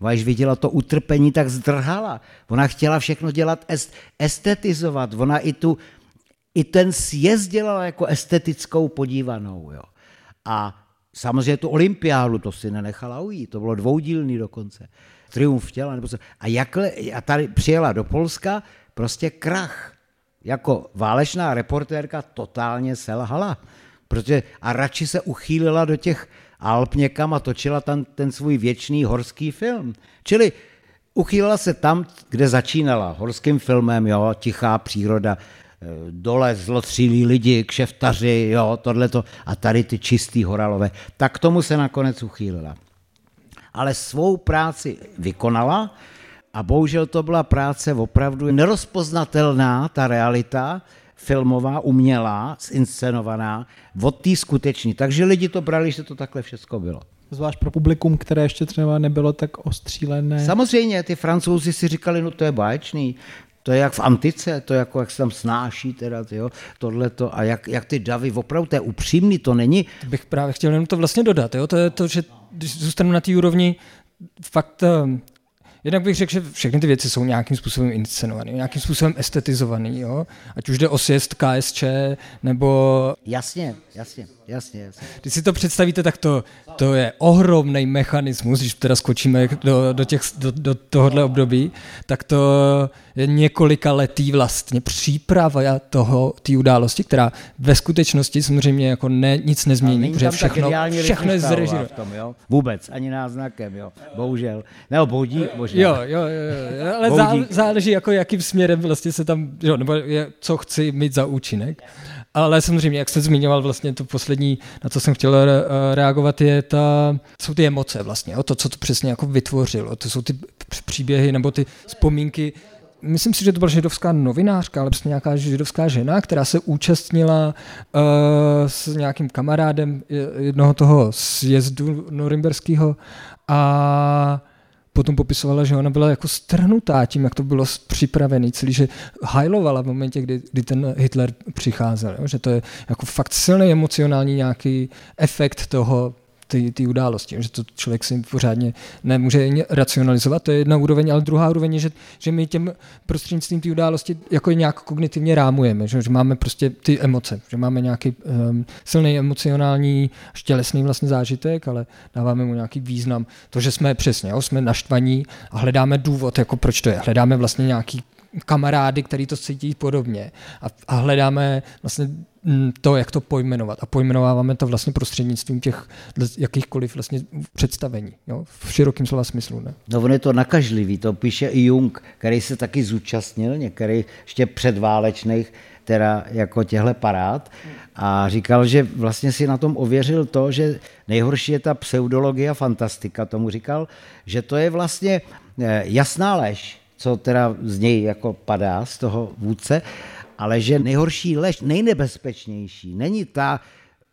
Ona když viděla to utrpení, tak zdrhala. Ona chtěla všechno dělat, estetizovat. Ona i, tu, i ten sjezd dělala jako estetickou podívanou. Jo. A samozřejmě tu olympiádu, to si nenechala ujít, to bylo dvoudílný dokonce triumf těla. Nebo co. A, jakhle, a tady přijela do Polska, prostě krach. Jako válečná reportérka totálně selhala. Protože, a radši se uchýlila do těch Alp někam a točila tam ten svůj věčný horský film. Čili uchýlila se tam, kde začínala, horským filmem, jo, tichá příroda, eh, dole zlotřílí lidi, kšeftaři, jo, tohleto, a tady ty čistý horalové. Tak k tomu se nakonec uchýlila ale svou práci vykonala a bohužel to byla práce opravdu nerozpoznatelná, ta realita, filmová, umělá, zinscenovaná, od té skuteční. Takže lidi to brali, že to takhle všechno bylo.
Zvlášť pro publikum, které ještě třeba nebylo tak ostřílené.
Samozřejmě, ty francouzi si říkali, no to je báječný, To je jak v antice, to jako jak se tam snáší teda, jo, tohleto a jak, jak ty davy, opravdu to je upřímný, to není.
Bych právě chtěl jenom to vlastně dodat, jo, to je to, že když zůstanu na té úrovni, fakt eh, Jednak bych řekl, že všechny ty věci jsou nějakým způsobem inscenované, nějakým způsobem estetizované, jo? ať už jde o sjezd KSČ, nebo...
Jasně, jasně, jasně, jasně.
Když si to představíte, tak to, to je ohromný mechanismus, když teda skočíme do, do, těch, do, do tohohle období, tak to několika letý vlastně příprava toho, té události, která ve skutečnosti samozřejmě jako ne, nic nezmění,
protože
všechno, všechno je zrežirované.
Vůbec, ani náznakem, jo. Bohužel. Nebo boudí,
možná. Jo, jo, jo, jo. ale zá, záleží, jako jakým směrem vlastně se tam, jo, nebo je, co chci mít za účinek. Ale samozřejmě, jak jste zmiňoval vlastně to poslední, na co jsem chtěl reagovat, je ta, jsou ty emoce vlastně, o to, co to přesně jako vytvořilo. To jsou ty příběhy nebo ty vzpomínky myslím si, že to byla židovská novinářka, ale prostě nějaká židovská žena, která se účastnila uh, s nějakým kamarádem jednoho toho sjezdu norimberského a potom popisovala, že ona byla jako strhnutá tím, jak to bylo připravený celý, že hajlovala v momentě, kdy, kdy ten Hitler přicházel, jo? že to je jako fakt silný emocionální nějaký efekt toho, ty události, že to člověk si pořádně nemůže racionalizovat, to je jedna úroveň, ale druhá úroveň je, že, že my těm prostřednictvím té události jako nějak kognitivně rámujeme, že, že máme prostě ty emoce, že máme nějaký um, silný emocionální, štělesný vlastně zážitek, ale dáváme mu nějaký význam. To, že jsme přesně, jo, jsme naštvaní a hledáme důvod, jako proč to je. Hledáme vlastně nějaký kamarády, který to cítí podobně a, a hledáme vlastně mm, to, jak to pojmenovat. A pojmenováváme to vlastně prostřednictvím těch jakýchkoliv vlastně představení, jo? v širokém slova smyslu. Ne?
No on je to nakažlivý, to píše i Jung, který se taky zúčastnil, některý ještě předválečných, teda jako těhle parád a říkal, že vlastně si na tom ověřil to, že nejhorší je ta pseudologie a fantastika, tomu říkal, že to je vlastně eh, jasná lež, co teda z něj jako padá, z toho vůdce, ale že nejhorší lež, nejnebezpečnější, není ta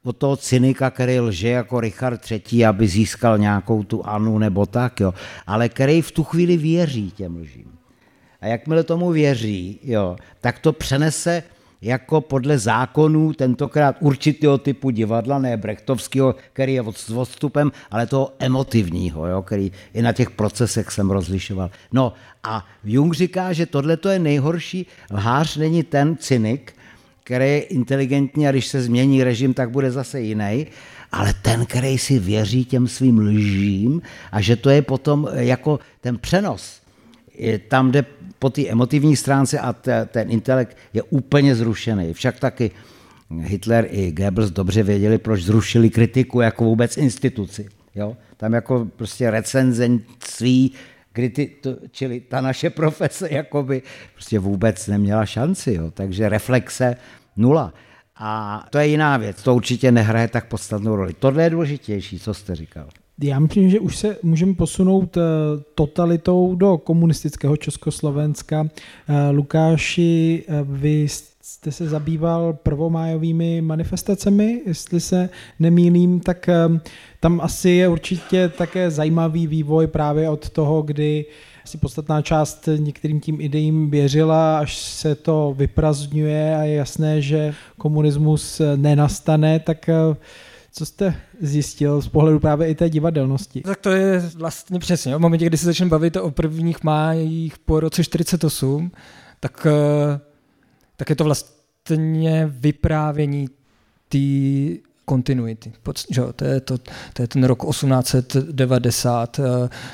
od toho cynika, který lže jako Richard III., aby získal nějakou tu Anu nebo tak, jo, ale který v tu chvíli věří těm lžím. A jakmile tomu věří, jo, tak to přenese jako podle zákonů tentokrát určitého typu divadla, ne brechtovského, který je s odstupem, ale toho emotivního, jo, který i na těch procesech jsem rozlišoval. No a Jung říká, že tohle je nejhorší. Lhář není ten cynik, který je inteligentní a když se změní režim, tak bude zase jiný, ale ten, který si věří těm svým lžím a že to je potom jako ten přenos. Tam jde po té emotivní stránce a ten intelekt je úplně zrušený. Však taky Hitler i Goebbels dobře věděli, proč zrušili kritiku jako vůbec instituci. Jo? Tam jako prostě recenzentství, kriti, to, čili ta naše profese jakoby prostě vůbec neměla šanci. Jo? Takže reflexe nula. A to je jiná věc, to určitě nehraje tak podstatnou roli. Tohle je důležitější, co jste říkal.
Já myslím, že už se můžeme posunout eh, totalitou do komunistického Československa. Eh, Lukáši, eh, vy jste se zabýval prvomájovými manifestacemi, jestli se nemýlím, tak tam asi je určitě také zajímavý vývoj právě od toho, kdy asi podstatná část některým tím ideím věřila, až se to vyprazňuje a je jasné, že komunismus nenastane, tak co jste zjistil z pohledu právě i té divadelnosti?
Tak to je vlastně přesně. V momentě, kdy se začneme bavit o prvních májích po roce 48, tak, eh, tak je to vlastně vyprávění té continuity. Že, to, je to, to je ten rok 1890, eh,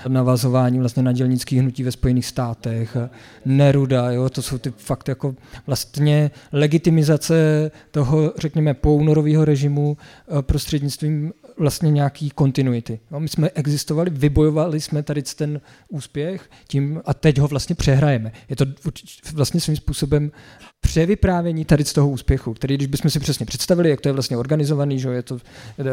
navazování vlastně na dělnických hnutí ve Spojených státech, eh, Neruda, jo, to jsou ty fakt jako vlastně legitimizace toho, řekněme, poúnorového režimu eh, prostřednictvím vlastně nějaký kontinuity. No, my jsme existovali, vybojovali jsme tady ten úspěch tím a teď ho vlastně přehrajeme. Je to vlastně svým způsobem převyprávění tady z toho úspěchu, který, když bychom si přesně představili, jak to je vlastně organizovaný, že je to, eh,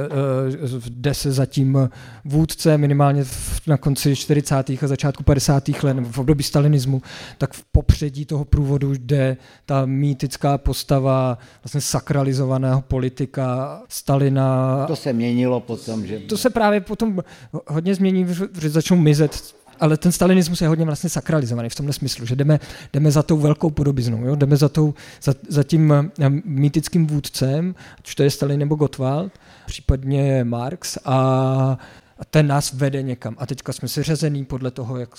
jde se zatím vůdce minimálně na konci 40. a začátku 50. let, nebo v období stalinismu, tak v popředí toho průvodu jde ta mýtická postava vlastně sakralizovaného politika Stalina.
To se měnilo potom, že...
To se právě potom hodně změní, že začnou mizet ale ten stalinismus je hodně vlastně sakralizovaný v tomhle smyslu, že jdeme, jdeme za tou velkou podobiznou, jo? jdeme za, tou, za, za tím eh, mýtickým vůdcem, ať to je Stalin nebo Gottwald, případně Marx a a ten nás vede někam. A teďka jsme seřazený podle toho, jak,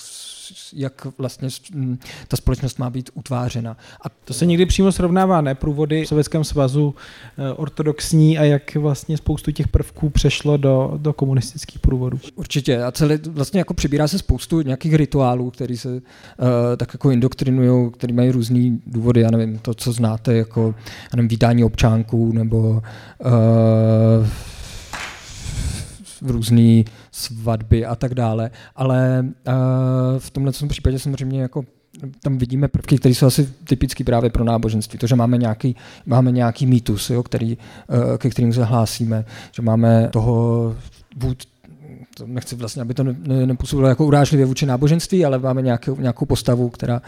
jak vlastně ta společnost má být utvářena. A
to se někdy přímo srovnává, ne? Průvody v Sovětském svazu eh, ortodoxní a jak vlastně spoustu těch prvků přešlo do, do komunistických průvodů.
Určitě. A celé vlastně jako přibírá se spoustu nějakých rituálů, které se uh, tak jako indoktrinují, které mají různé důvody. Já nevím, to, co znáte, jako já nevím, vítání občánků nebo uh, různé svatby a tak dále, ale uh, v tomhle případě samozřejmě jako tam vidíme prvky, které jsou asi typické právě pro náboženství. To, že máme nějaký, máme nějaký mýtus, jo, který, uh, ke kterým se hlásíme, že máme toho vůd, to nechci vlastně, aby to ne, nepůsobilo jako urážlivě vůči náboženství, ale máme nějakou, nějakou postavu, která,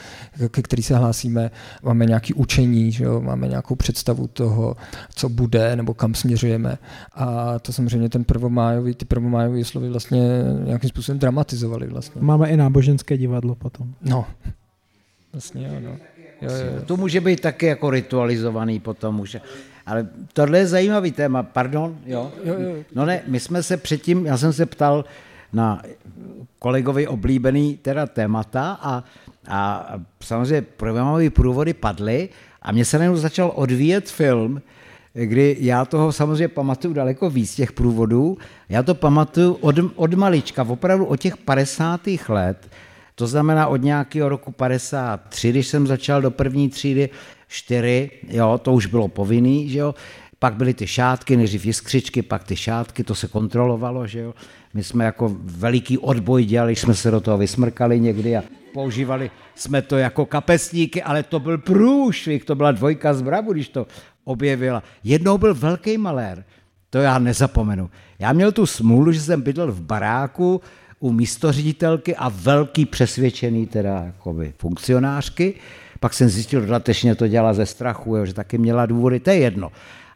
ke který se hlásíme, máme nějaké učení, že jo? máme nějakou představu toho, co bude nebo kam směřujeme. A to samozřejmě ten prvomájový, ty prvomájové slovy vlastně nějakým způsobem dramatizovali. Vlastně.
Máme i náboženské divadlo potom.
No, vlastně jo, no. Jo,
jo. To může být taky jako ritualizovaný potom už. Ale tohle je zajímavý téma, pardon, jo? No ne, my jsme se předtím, já jsem se ptal na kolegovi oblíbený teda témata a, a samozřejmě programové průvody padly a mě se najednou začal odvíjet film, kdy já toho samozřejmě pamatuju daleko víc těch průvodů. Já to pamatuju od, od malička, opravdu od těch 50. let, to znamená od nějakého roku 53, když jsem začal do první třídy, čtyři, jo, to už bylo povinný, že jo, pak byly ty šátky, nejdřív jiskřičky, pak ty šátky, to se kontrolovalo, že jo. My jsme jako veliký odboj dělali, jsme se do toho vysmrkali někdy a používali jsme to jako kapesníky, ale to byl průšvih, to byla dvojka z Brabu, když to objevila. Jednou byl velký malér, to já nezapomenu. Já měl tu smůlu, že jsem bydlel v baráku u místoředitelky a velký přesvědčený teda jakoby funkcionářky, pak jsem zjistil, dodatečně to dělala ze strachu, jo, že taky měla důvody, to je jedno.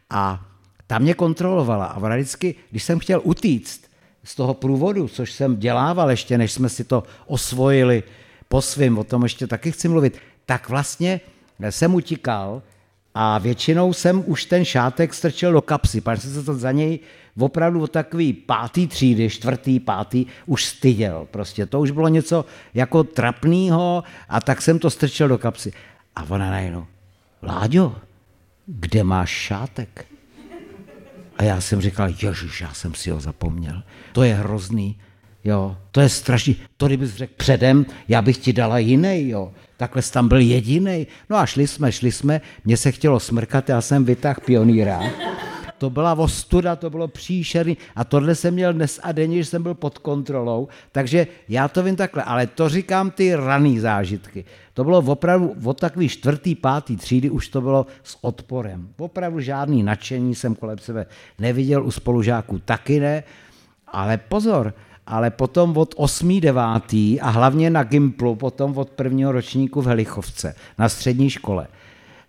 A ta mě kontrolovala a vždycky, když jsem chtěl utíct z toho průvodu, což jsem dělával ještě, než jsme si to osvojili po svým, o tom ještě taky chci mluvit, tak vlastně jsem utíkal a většinou jsem už ten šátek strčil do kapsy, protože jsem se to za něj opravdu od takový pátý třídy, čtvrtý, pátý, už styděl. Prostě to už bylo něco jako trapného a tak jsem to strčil do kapsy. A ona najednou, Láďo, kde máš šátek? A já jsem říkal, ježiš, já jsem si ho zapomněl. To je hrozný. Jo, to je strašný. To kdybys řekl předem, já bych ti dala jiný, jo. Takhle jsi tam byl jediný. No a šli jsme, šli jsme, mně se chtělo smrkat, já jsem vytáhl pionýra to byla ostuda, to bylo příšerný a tohle jsem měl dnes a denně, že jsem byl pod kontrolou, takže já to vím takhle, ale to říkám ty raný zážitky. To bylo opravdu od takový čtvrtý, pátý třídy už to bylo s odporem. Opravdu žádný nadšení jsem kolem sebe neviděl, u spolužáků taky ne, ale pozor, ale potom od 8. 9. a hlavně na Gimplu, potom od prvního ročníku v Helichovce na střední škole,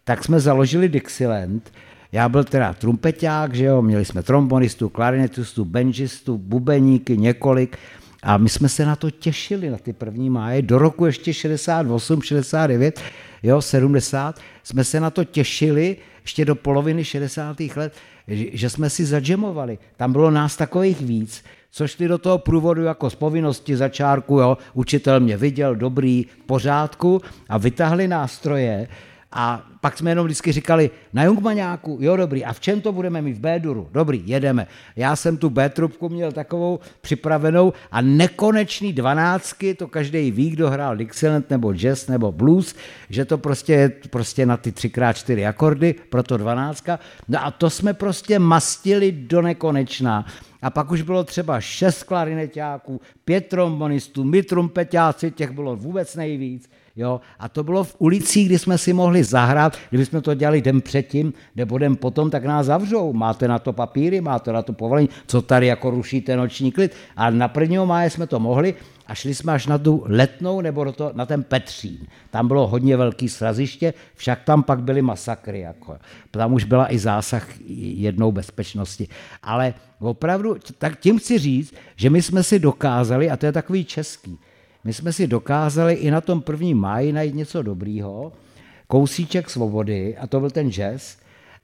tak jsme založili Dixieland, já byl teda trumpeťák, že jo, měli jsme trombonistu, klarinetistu, benžistu, bubeníky, několik a my jsme se na to těšili, na ty první máje, do roku ještě 68, 69, jo, 70, jsme se na to těšili, ještě do poloviny 60. let, že jsme si zadžemovali. Tam bylo nás takových víc, co šli do toho průvodu jako z povinnosti začárku, jo, učitel mě viděl, dobrý, v pořádku a vytáhli nástroje, a pak jsme jenom vždycky říkali, na Jungmaňáku, jo dobrý, a v čem to budeme mít v B-duru? Dobrý, jedeme. Já jsem tu B-trubku měl takovou připravenou a nekonečný dvanáctky, to každý ví, kdo hrál Dixieland nebo jazz nebo blues, že to prostě je prostě na ty 3x4 akordy, proto dvanáctka. No a to jsme prostě mastili do nekonečna. A pak už bylo třeba šest klarinetáků, pět trombonistů, my trumpetáci, těch bylo vůbec nejvíc. Jo? A to bylo v ulicích, kdy jsme si mohli zahrát, kdybychom to dělali den předtím nebo den potom, tak nás zavřou. Máte na to papíry, máte na to povolení, co tady jako rušíte noční klid. A na prvního máje jsme to mohli a šli jsme až na tu letnou nebo do to, na ten Petřín. Tam bylo hodně velký sraziště, však tam pak byly masakry. Jako. Tam už byla i zásah jednou bezpečnosti. Ale opravdu, tak tím chci říct, že my jsme si dokázali, a to je takový český, my jsme si dokázali i na tom prvním máji najít něco dobrýho, kousíček svobody, a to byl ten jazz,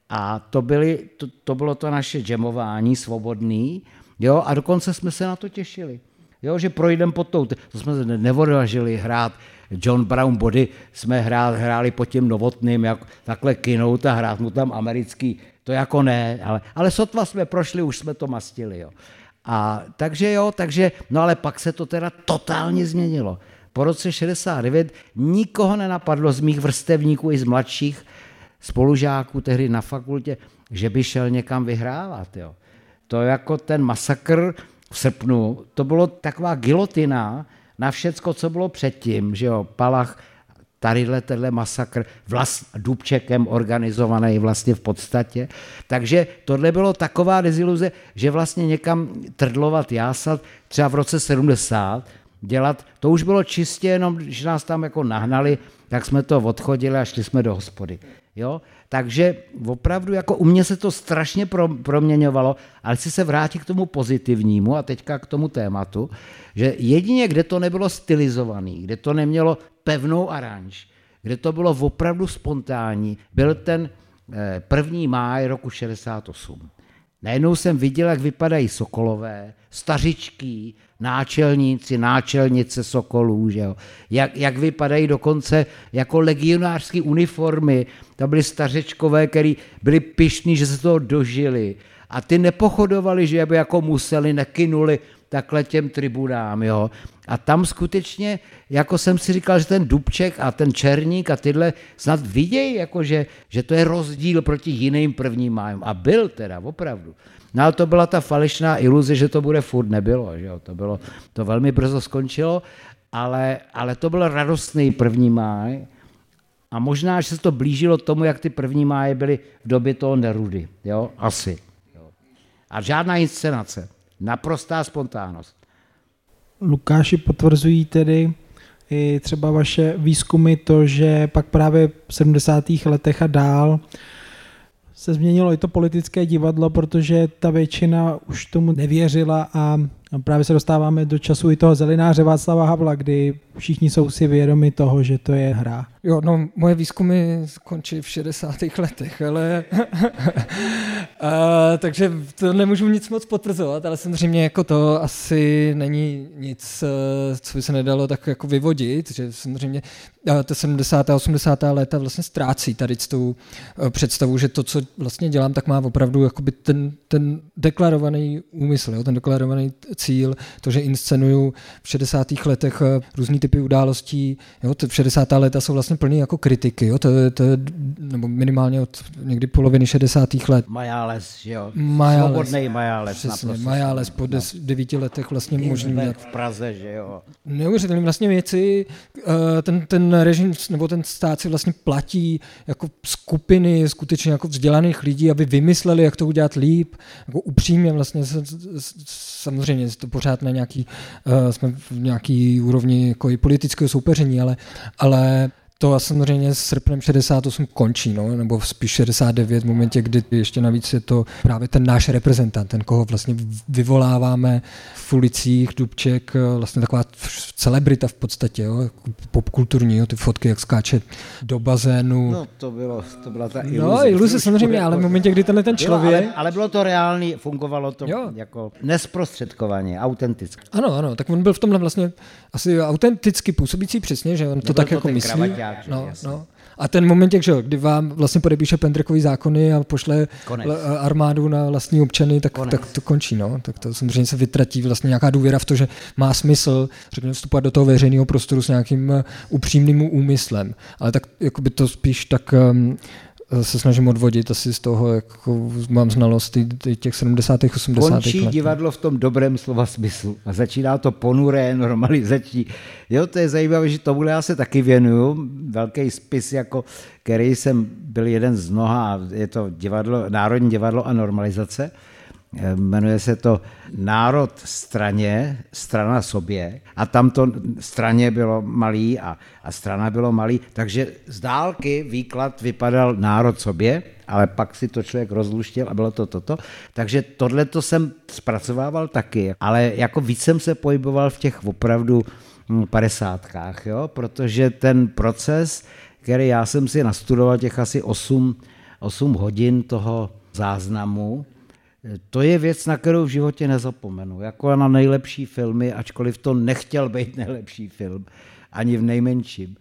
a to, byly, to, to bylo to naše jamování svobodný, jo, a dokonce jsme se na to těšili. Jo, že projdeme pod tou, to jsme nevodažili hrát John Brown Body, jsme hrát, hráli pod tím novotným, jak takhle kinout a hrát mu tam americký, to jako ne, ale, ale sotva jsme prošli, už jsme to mastili, jo. A takže jo, takže, no ale pak se to teda totálně změnilo. Po roce 69 nikoho nenapadlo z mých vrstevníků i z mladších spolužáků tehdy na fakultě, že by šel někam vyhrávat. Jo. To jako ten masakr v srpnu, to bylo taková gilotina na všecko, co bylo předtím, že jo, Palach, tadyhle tenhle masakr vlast, Dubčekem organizovaný vlastně v podstatě. Takže tohle bylo taková deziluze, že vlastně někam trdlovat, jásat, třeba v roce 70, dělat, to už bylo čistě jenom, že nás tam jako nahnali, tak jsme to odchodili a šli jsme do hospody. Jo? Takže opravdu jako u mě se to strašně pro, proměňovalo, ale chci se vrátit k tomu pozitivnímu a teďka k tomu tématu, že jedině, kde to nebylo stylizovaný, kde to nemělo pevnou aranž, kde to bylo opravdu spontánní, byl ten eh, první máj roku 68. Najednou jsem viděl, jak vypadají sokolové, stařičky, náčelníci, náčelnice sokolů, že jo? Jak, jak vypadají dokonce jako legionářské uniformy. To byly stařečkové, který byli pišní, že se toho dožili. A ty nepochodovali, že by jako museli, nekynuli takhle těm tribunám. Jo? A tam skutečně, jako jsem si říkal, že ten Dubček a ten Černík a tyhle snad vidějí, jako že, že to je rozdíl proti jiným prvním májům. A byl teda, opravdu. No ale to byla ta falešná iluze, že to bude furt, nebylo. Že jo? To, bylo, to velmi brzo skončilo, ale, ale to byl radostný první máj. A možná, že se to blížilo tomu, jak ty první máje byly v době toho Nerudy. Jo? Asi. A žádná inscenace. Naprostá spontánnost.
Lukáši, potvrzují tedy i třeba vaše výzkumy to, že pak právě v 70. letech a dál se změnilo i to politické divadlo, protože ta většina už tomu nevěřila a právě se dostáváme do času i toho zelináře Václava Havla, kdy všichni jsou si vědomi toho, že to je hra.
Jo, no, moje výzkumy skončí v 60. letech, ale a, takže to nemůžu nic moc potvrzovat, ale samozřejmě jako to asi není nic, eh, co by se nedalo tak jako vyvodit, že samozřejmě ta 70. a 80. léta vlastně ztrácí tady s tou eh, představu, že to, co vlastně dělám, tak má opravdu jakoby ten, ten deklarovaný úmysl, jo, ten deklarovaný cíl, to, že inscenuju v 60. letech eh, různý typy událostí, jo, v 60. léta jsou vlastně plný jako kritiky, jo, to, to, nebo minimálně od někdy poloviny 60. let.
Majáles, jo,
Majáles,
svobodný Majáles.
Přesně, Majáles po des, devíti letech vlastně možný
v Praze, že jo.
Neuvěřitelné vlastně věci, eh, ten, ten režim nebo ten stát si vlastně platí jako skupiny skutečně jako vzdělaných lidí, aby vymysleli, jak to udělat líp, jako upřímně vlastně samozřejmě to pořád na nějaký, uh, jsme v nějaký úrovni jako i politického soupeření, ale, ale to samozřejmě s srpnem 68 končí, no, nebo spíš 69 v momentě, kdy ještě navíc je to právě ten náš reprezentant, ten, koho vlastně vyvoláváme v ulicích, Dubček, vlastně taková celebrita v podstatě, jo, popkulturní, jo, ty fotky, jak skáče do bazénu.
No to, bylo, to byla ta iluze.
No, iluze samozřejmě, ale v momentě, kdy tenhle ten člověk...
Bylo, ale, ale, bylo to reálný, fungovalo to jo. jako nesprostředkovaně, autenticky.
Ano, ano, tak on byl v tomhle vlastně asi autenticky působící přesně, že on to tak to jako myslí no, no. A ten moment, jak, že, kdy vám vlastně podepíše Pendrekový zákony a pošle Konec. armádu na vlastní občany, tak, tak to končí. No. Tak to samozřejmě se vytratí vlastně nějaká důvěra v to, že má smysl řekněme, vstupovat do toho veřejného prostoru s nějakým uh, upřímným úmyslem. Ale tak jako by to spíš tak um, se snažím odvodit asi z toho, jako mám znalost těch 70. 80.
Končí let. divadlo v tom dobrém slova smyslu a začíná to ponuré, normalizační. Jo, to je zajímavé, že tomuhle já se taky věnuju. Velký spis, jako, který jsem byl jeden z mnoha, je to divadlo, Národní divadlo a normalizace. Jmenuje se to Národ straně, strana sobě a tam to straně bylo malý a, a strana bylo malý, takže z dálky výklad vypadal národ sobě, ale pak si to člověk rozluštil a bylo to toto. Takže tohle to jsem zpracovával taky, ale jako víc jsem se pohyboval v těch opravdu hm, padesátkách, jo? protože ten proces, který já jsem si nastudoval těch asi 8, 8 hodin toho záznamu, to je věc, na kterou v životě nezapomenu. Jako na nejlepší filmy, ačkoliv to nechtěl být nejlepší film, ani v nejmenším.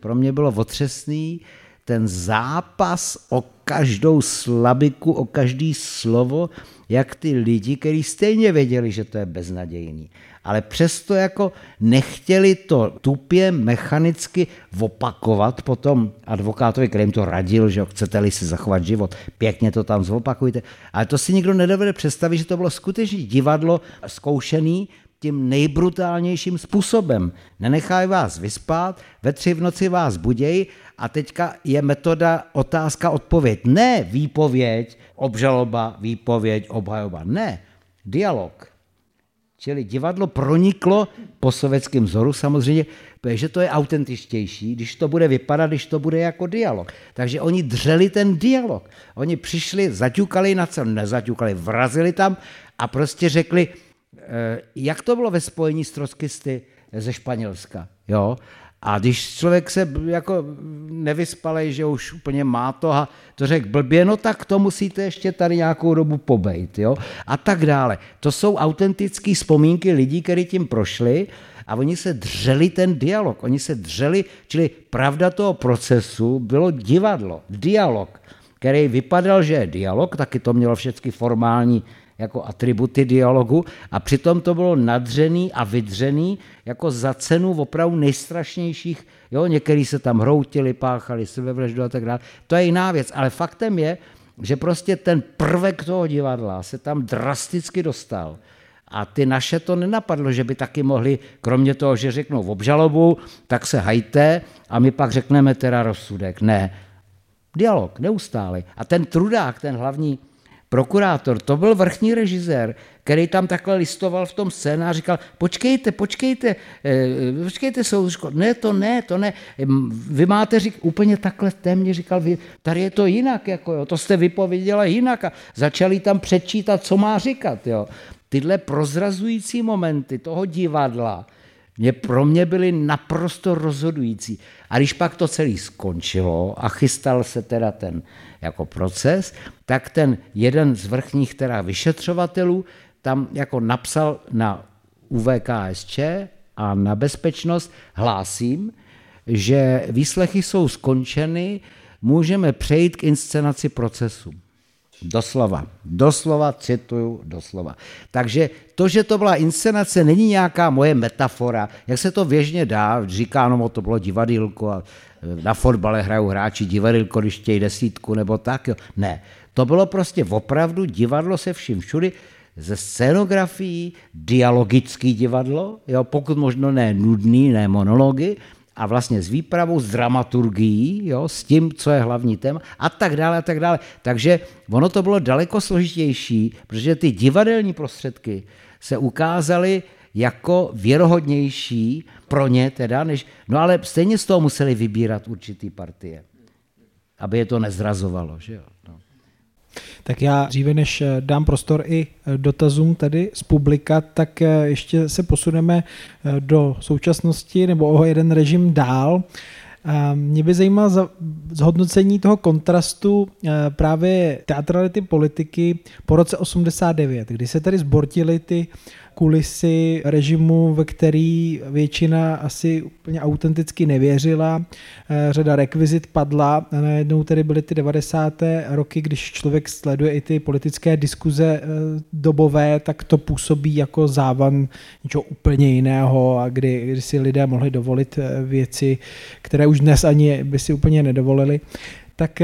Pro mě bylo otřesný ten zápas o každou slabiku, o každý slovo, jak ty lidi, kteří stejně věděli, že to je beznadějný, ale přesto jako nechtěli to tupě mechanicky opakovat potom advokátovi, který jim to radil, že chcete-li si zachovat život, pěkně to tam zopakujte. Ale to si nikdo nedovede představit, že to bylo skutečně divadlo zkoušený tím nejbrutálnějším způsobem. Nenechají vás vyspat, ve tři v noci vás budějí a teďka je metoda otázka, odpověď. Ne výpověď, obžaloba, výpověď, obhajoba. Ne, dialog. Čili divadlo proniklo po sovětském vzoru samozřejmě, že to je autentičtější, když to bude vypadat, když to bude jako dialog. Takže oni dřeli ten dialog. Oni přišli, zaťukali na co nezaťukali, vrazili tam a prostě řekli, eh, jak to bylo ve spojení s troskisty ze Španělska. Jo? A když člověk se jako nevyspalej, že už úplně má to a to řekl blbě, no tak to musíte ještě tady nějakou dobu pobejt, jo? A tak dále. To jsou autentické vzpomínky lidí, kteří tím prošli a oni se dřeli ten dialog. Oni se dřeli, čili pravda toho procesu bylo divadlo, dialog, který vypadal, že je dialog, taky to mělo všechny formální jako atributy dialogu a přitom to bylo nadřený a vydřený jako za cenu opravdu nejstrašnějších, jo, některý se tam hroutili, páchali sebevraždu a tak dále. To je jiná věc, ale faktem je, že prostě ten prvek toho divadla se tam drasticky dostal. A ty naše to nenapadlo, že by taky mohli, kromě toho, že řeknou v obžalobu, tak se hajte a my pak řekneme teda rozsudek. Ne, dialog, neustále. A ten trudák, ten hlavní prokurátor, to byl vrchní režisér, který tam takhle listoval v tom scénáři a říkal, počkejte, počkejte, eh, počkejte soudružko, ne, to ne, to ne, vy máte řík, úplně takhle témě říkal, vy, tady je to jinak, jako jo, to jste vypověděla jinak a začali tam přečítat, co má říkat, jo. Tyhle prozrazující momenty toho divadla, mě pro mě byly naprosto rozhodující. A když pak to celé skončilo a chystal se teda ten jako proces, tak ten jeden z vrchních teda vyšetřovatelů tam jako napsal na UVKSČ a na bezpečnost hlásím, že výslechy jsou skončeny, můžeme přejít k inscenaci procesu. Doslova, doslova cituju, doslova. Takže to, že to byla inscenace, není nějaká moje metafora, jak se to běžně dá, říká, no to bylo divadýlko a na fotbale hrajou hráči divadýlko, když chtějí desítku nebo tak. Jo. Ne, to bylo prostě opravdu divadlo se vším všudy, ze scénografií, dialogický divadlo, jo, pokud možno ne nudný, ne monology, a vlastně s výpravou, s dramaturgií, jo, s tím, co je hlavní téma a tak dále a tak dále. Takže ono to bylo daleko složitější, protože ty divadelní prostředky se ukázaly jako věrohodnější pro ně teda, než, no ale stejně z toho museli vybírat určitý partie, aby je to nezrazovalo, že jo. No.
Tak já dříve, než eh, dám prostor i eh, dotazům tady z publika, tak eh, ještě se posuneme do současnosti nebo o jeden režim dál. Mě by zajímalo zhodnocení toho kontrastu právě teatrality politiky po roce 89, kdy se tady zbortily ty kulisy režimu, ve který většina asi úplně autenticky nevěřila. Eh, řada rekvizit padla najednou tedy byly ty 90. roky, když člověk sleduje i ty politické diskuze eh, dobové, tak to působí jako závan něčeho úplně jiného a kdy, kdy si lidé mohli dovolit eh, věci, které už dnes ani by si úplně nedovolili. Tak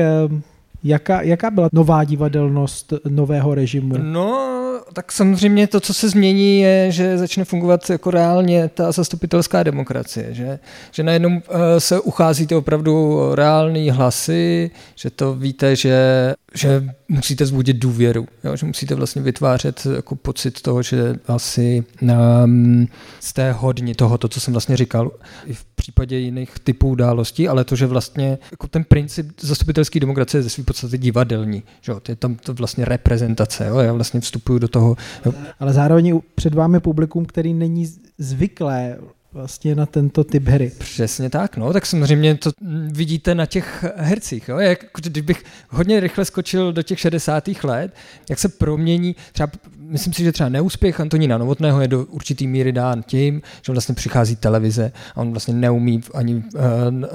Jaká, jaká byla nová divadelnost nového režimu?
No, tak samozřejmě to, co se změní, je, že začne fungovat jako reálně ta zastupitelská demokracie, že, že najednou uh, se ucházíte opravdu reální hlasy, že to víte, že, že musíte zbudit důvěru, jo? že musíte vlastně vytvářet jako pocit toho, že asi um, jste hodni toho, to, co jsem vlastně říkal i v případě jiných typů událostí, ale to, že vlastně jako ten princip zastupitelské demokracie je ze své podstaty divadelní, že jo? to je tam to vlastně reprezentace, jo? já vlastně vstupuju do toho. Jo?
Ale zároveň před vámi publikum, který není zvyklé vlastně na tento typ hry.
Přesně tak, no, tak samozřejmě to vidíte na těch hercích, jo? Jak, kdybych hodně rychle skočil do těch 60. let, jak se promění, třeba, myslím si, že třeba neúspěch Antonína Novotného je do určitý míry dán tím, že vlastně přichází televize a on vlastně neumí ani, uh,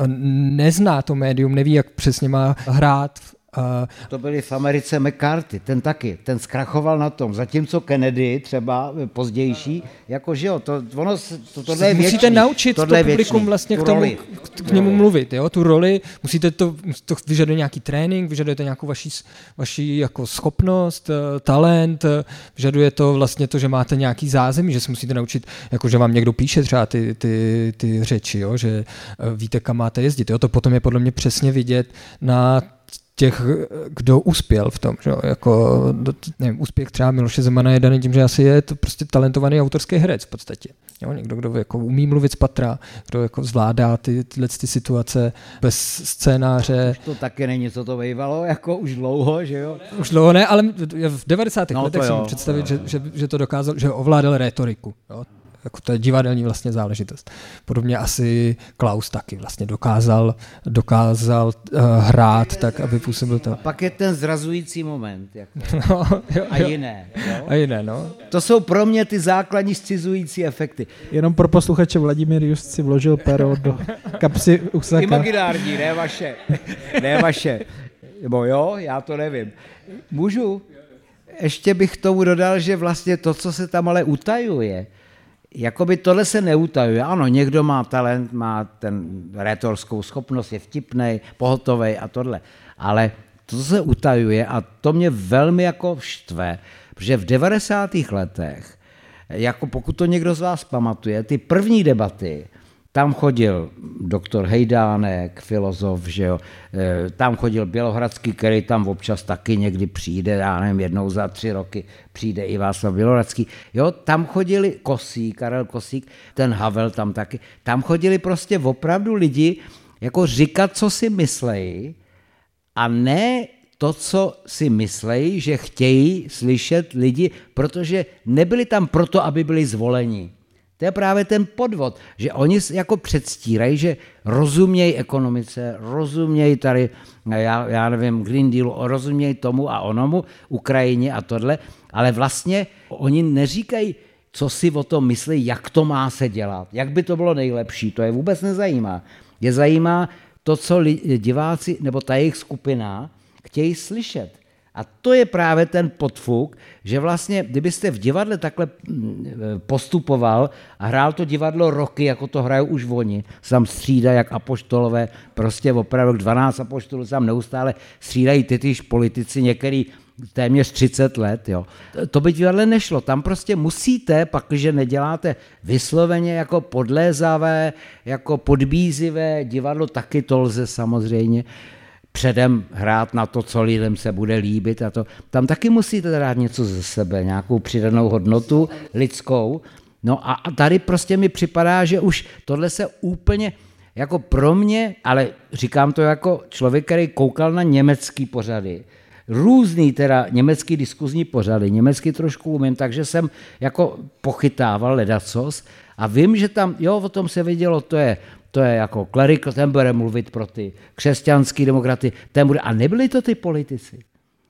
nezná to médium, neví, jak přesně má hrát
Uh, to byli v Americe McCarthy, ten taky, ten zkrachoval na tom, zatímco Kennedy třeba pozdější, jako že jo, to, ono, to, tohle je věčný,
Musíte naučit to publikum vlastně k tomu, k, k němu mluvit, jo, tu roli, musíte to, to vyžaduje nějaký trénink, vyžaduje to nějakou vaši, vaši jako schopnost, eh, talent, eh, vyžaduje to vlastně to, že máte nějaký zázemí, že se musíte naučit, jako že vám někdo píše třeba ty, ty, ty řeči, jo, že víte, kam máte jezdit, jo, to potom je podle mě přesně vidět na těch, kdo uspěl v tom, že jako, nevím, úspěch třeba Miloše Zemana je daný tím, že asi je to prostě talentovaný autorský herec v podstatě. Jo, někdo, kdo jako umí mluvit z patra, kdo jako zvládá ty, tyhle ty situace bez scénáře.
Už to taky není, co to bývalo, jako už dlouho, že jo?
Už dlouho ne, ale v 90. No, letech si představit, jo. Že, že, že, to dokázal, že ovládal rétoriku. Jo? Jako to je divadelní vlastně záležitost. Podobně asi Klaus taky vlastně dokázal, dokázal uh, hrát tak, aby působil to. A
pak je ten zrazující moment. Jako. No, jo, jo. A jiné. Jo?
A jiné, no.
To jsou pro mě ty základní scizující efekty.
Jenom pro posluchače Vladimír just si vložil pero do kapsy Usaka.
Imaginární, ne vaše. Ne vaše. Nebo jo, já to nevím. Můžu? Ještě bych tomu dodal, že vlastně to, co se tam ale utajuje, Jakoby tohle se neutajuje. Ano, někdo má talent, má ten retorskou schopnost, je vtipný, pohotový a tohle. Ale to se utajuje a to mě velmi jako štve, protože v 90. letech, jako pokud to někdo z vás pamatuje, ty první debaty tam chodil doktor Hejdánek, filozof, že jo. E, tam chodil Bělohradský, který tam občas taky někdy přijde, já nevím, jednou za tři roky přijde i Václav Bělohradský. Jo, tam chodili Kosík, Karel Kosík, ten Havel tam taky. Tam chodili prostě opravdu lidi jako říkat, co si myslejí a ne to, co si myslejí, že chtějí slyšet lidi, protože nebyli tam proto, aby byli zvoleni. To je právě ten podvod, že oni jako předstírají, že rozumějí ekonomice, rozumějí tady, já, já nevím, Green Dealu, rozumějí tomu a onomu, Ukrajině a tohle, ale vlastně oni neříkají, co si o tom myslí, jak to má se dělat, jak by to bylo nejlepší, to je vůbec nezajímá. Je zajímá to, co diváci nebo ta jejich skupina chtějí slyšet. A to je právě ten podfuk, že vlastně, kdybyste v divadle takhle mm, postupoval a hrál to divadlo roky, jako to hrajou už oni, tam střídá jak apoštolové, prostě opravdu 12 apoštolů tam neustále střídají tytyž politici, některý téměř 30 let. Jo. To by divadle nešlo. Tam prostě musíte, pak, že neděláte vysloveně jako podlézavé, jako podbízivé divadlo, taky to lze samozřejmě, předem hrát na to, co lidem se bude líbit a to. Tam taky musíte dát něco ze sebe, nějakou přidanou hodnotu lidskou. No a tady prostě mi připadá, že už tohle se úplně, jako pro mě, ale říkám to jako člověk, který koukal na německý pořady, různý teda německý diskuzní pořady, německy trošku umím, takže jsem jako pochytával ledacos a vím, že tam, jo, o tom se vidělo, to je to je jako klerik, ten bude mluvit pro ty křesťanský demokraty, ten bude, a nebyli to ty politici.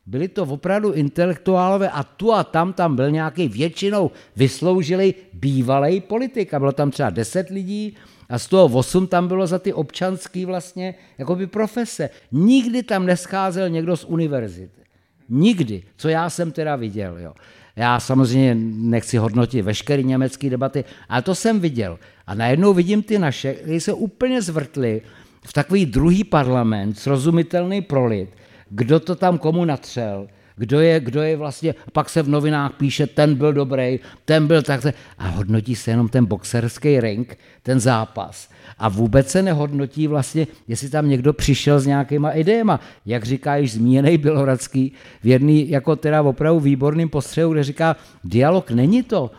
Byli to opravdu intelektuálové a tu a tam tam byl nějaký většinou vysloužilý bývalý politik a bylo tam třeba deset lidí a z toho osm tam bylo za ty občanský vlastně jako by profese. Nikdy tam nescházel někdo z univerzity. Nikdy, co já jsem teda viděl. Jo. Já samozřejmě nechci hodnotit veškeré německé debaty, ale to jsem viděl. A najednou vidím ty naše, kteří se úplně zvrtli v takový druhý parlament, srozumitelný prolit, kdo to tam komu natřel, kdo je, kdo je vlastně, pak se v novinách píše, ten byl dobrý, ten byl tak, a hodnotí se jenom ten boxerský ring, ten zápas. A vůbec se nehodnotí vlastně, jestli tam někdo přišel s nějakýma idejema. Jak říká již zmíněný Bělohradský v jedný jako teda opravdu výborným postřehu, kde říká, dialog není to,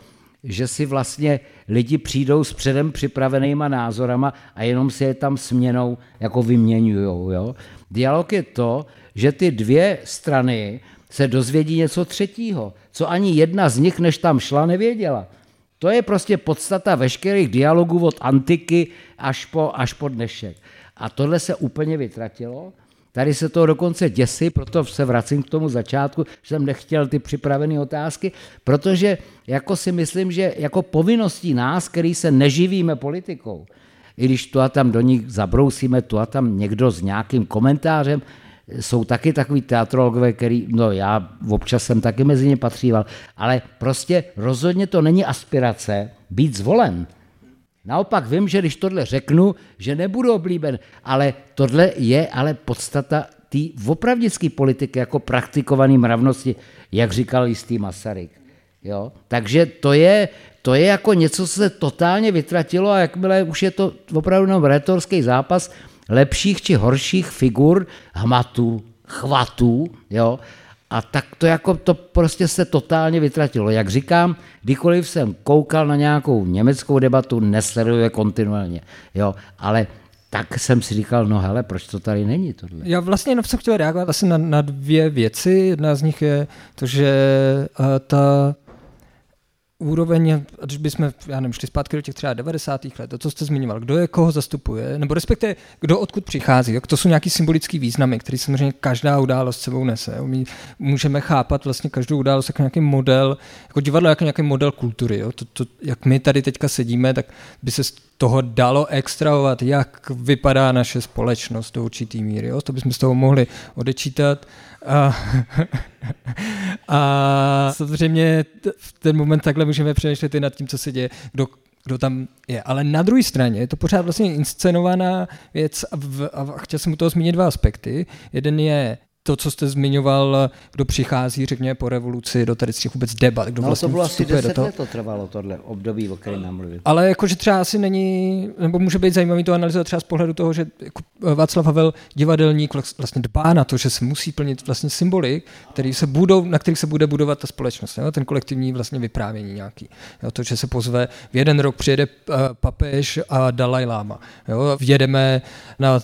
že si vlastně lidi přijdou s předem připravenýma názorama a jenom si je tam směnou jako vyměňují. Jo? Dialog je to, že ty dvě strany se dozvědí něco třetího, co ani jedna z nich, než tam šla, nevěděla. To je prostě podstata veškerých dialogů od antiky až po, až po dnešek. A tohle se úplně vytratilo. Tady se to dokonce děsí, proto se vracím k tomu začátku, že jsem nechtěl ty připravené otázky, protože jako si myslím, že jako povinností nás, který se neživíme politikou, i když tu a tam do nich zabrousíme, tu a tam někdo s nějakým komentářem, jsou taky takový teatrologové, který, no já občas jsem taky mezi ně patříval, ale prostě rozhodně to není aspirace být zvolen. Naopak vím, že když tohle řeknu, že nebudu oblíben, ale tohle je ale podstata té opravdické politiky jako praktikovaný mravnosti, jak říkal jistý Masaryk. Jo? Takže to je, to je jako něco, co se totálně vytratilo a jakmile už je to opravdu jenom retorský zápas lepších či horších figur, hmatů, chvatů, jo, a tak to jako to prostě se totálně vytratilo. Jak říkám, kdykoliv jsem koukal na nějakou německou debatu, nesleduje kontinuálně, jo, ale tak jsem si říkal, no hele, proč to tady není tohle?
Já vlastně jenom jsem chtěl reagovat asi na, na dvě věci. Jedna z nich je to, že uh, ta úroveň, když bychom, já nevím, šli zpátky do těch třeba 90. let, to, co jste zmiňoval, kdo je koho zastupuje, nebo respektive kdo odkud přichází, jo? to jsou nějaký symbolický významy, který samozřejmě každá událost sebou nese. My můžeme chápat vlastně každou událost jako nějaký model, jako divadlo jako nějaký model kultury. Jo? To, to, jak my tady teďka sedíme, tak by se z toho dalo extrahovat, jak vypadá naše společnost do určitý míry. Jo? To bychom z toho mohli odečítat. A, a samozřejmě v ten moment takhle můžeme přemýšlet i nad tím, co se děje, kdo, kdo tam je. Ale na druhé straně je to pořád vlastně inscenovaná věc a, v, a chtěl jsem u toho zmínit dva aspekty. Jeden je to, co jste zmiňoval, kdo přichází, řekněme, po revoluci do tady z těch vůbec debat. Kdo
no,
vlastně
to bylo asi 10
do toho.
let to trvalo, tohle období, o kterém nám mluvil.
Ale jakože třeba asi není, nebo může být zajímavý to analyzovat třeba z pohledu toho, že jako Václav Havel, divadelník, vlastně dbá na to, že se musí plnit vlastně symboly, který se budou, na kterých se bude budovat ta společnost, jo? ten kolektivní vlastně vyprávění nějaký. Jo? To, že se pozve, v jeden rok přijede uh, papež a Dalaj Lama. Jo? Vjedeme na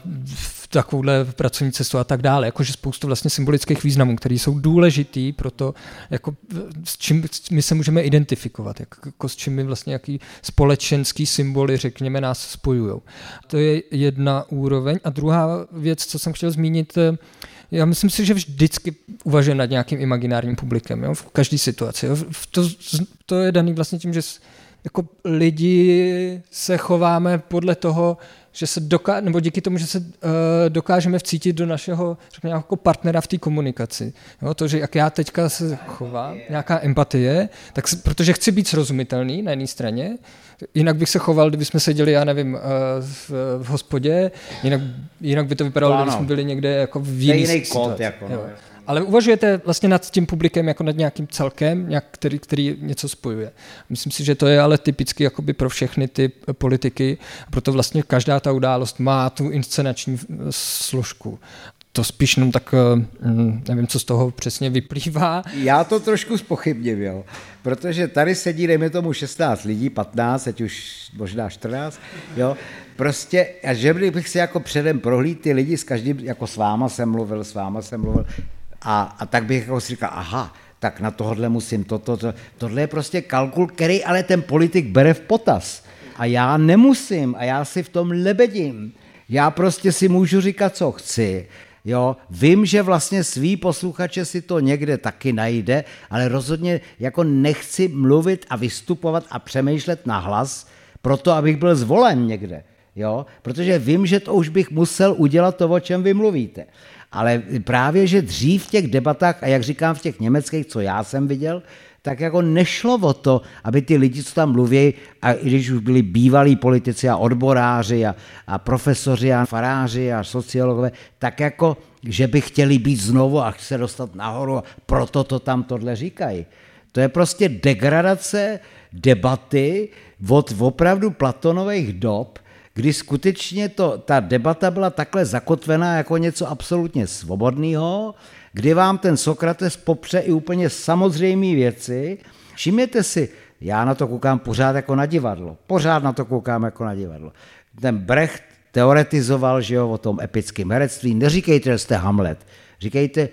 takovouhle pracovní cestu a tak dále. Jakože spoustu vlastně symbolických významů, které jsou důležitý pro to, jako, s čím my se můžeme identifikovat, jak, jako s čím my vlastně jaký společenský symboly, řekněme, nás spojují. To je jedna úroveň. A druhá věc, co jsem chtěl zmínit, já myslím si, že vždycky uvažujeme nad nějakým imaginárním publikem, jo, v každé situaci. Jo. To, to je daný vlastně tím, že jako lidi se chováme podle toho, že se doká, nebo díky tomu, že se uh, dokážeme vcítit do našeho řekněme, jako partnera v té komunikaci. Jo, to, že jak já teďka se chovám, nějaká empatie, tak se, protože chci být srozumitelný na jedné straně, jinak bych se choval, kdybychom seděli, já nevím, uh, v, v hospodě, jinak, jinak by to vypadalo, kdybychom byli někde jako v jiný,
jiný kód, jako, no.
Ale uvažujete vlastně nad tím publikem jako nad nějakým celkem, nějak, který, který něco spojuje. Myslím si, že to je ale typicky jakoby pro všechny ty politiky, proto vlastně každá ta událost má tu inscenační složku to spíš jenom tak, eh, mm, nevím, co z toho přesně vyplývá.
Já to trošku spochybním, jo. Protože tady sedí, dejme tomu, 16 lidí, 15, teď už možná 14, jo. Prostě, a že bych si jako předem prohlíd ty lidi s každým, jako s váma jsem mluvil, s váma jsem mluvil, a, a tak bych jako si říkal, aha, tak na tohle musím toto, to, tohle je prostě kalkul, který ale ten politik bere v potaz. A já nemusím a já si v tom lebedím. Já prostě si můžu říkat, co chci. Jo, vím, že vlastně svý posluchače si to někde taky najde, ale rozhodně jako nechci mluvit a vystupovat a přemýšlet na hlas, proto abych byl zvolen někde. Jo, protože vím, že to už bych musel udělat to, o čem vy mluvíte. Ale právě, že dřív v těch debatách, a jak říkám v těch německých, co já jsem viděl, tak jako nešlo o to, aby ty lidi, co tam mluví, a i když už byli bývalí politici a odboráři a, a profesoři a faráři a sociologové, tak jako, že by chtěli být znovu a se dostat nahoru proto to tam tohle říkají. To je prostě degradace debaty od opravdu platonových dob, kdy skutečně to, ta debata byla takhle zakotvená jako něco absolutně svobodného, kdy vám ten Sokrates popře i úplně samozřejmé věci. Všimněte si, já na to koukám pořád jako na divadlo. Pořád na to koukám jako na divadlo. Ten Brecht teoretizoval, že jo, o tom epickém herectví. Neříkejte, že jste Hamlet. Říkejte,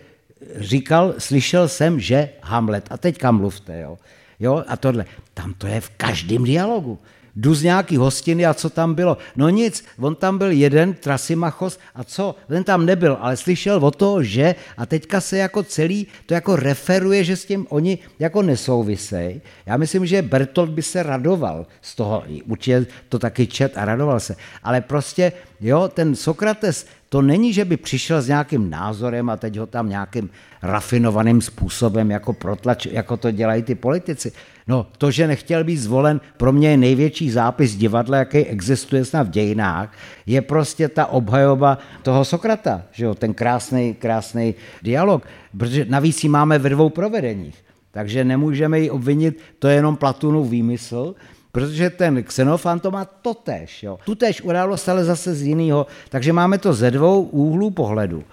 říkal, slyšel jsem, že Hamlet. A teďka mluvte, jo. jo, a tohle. Tam to je v každém dialogu jdu z nějaký hostiny a co tam bylo. No nic, on tam byl jeden, Trasimachos, a co? Ten tam nebyl, ale slyšel o to, že a teďka se jako celý to jako referuje, že s tím oni jako nesouvisej. Já myslím, že Bertolt by se radoval z toho, určitě to taky čet a radoval se, ale prostě, jo, ten Sokrates, to není, že by přišel s nějakým názorem a teď ho tam nějakým rafinovaným způsobem jako protlač, jako to dělají ty politici. No, to, že nechtěl být zvolen, pro mě je největší zápis divadla, jaký existuje snad v dějinách, je prostě ta obhajoba toho Sokrata, že jo, ten krásný, krásný dialog, protože navíc ji máme ve dvou provedeních, takže nemůžeme ji obvinit, to je jenom Platonův výmysl, protože ten Xenofan to má totéž. Jo. Tutéž událost, ale zase z jiného. Takže máme to ze dvou úhlů pohledu.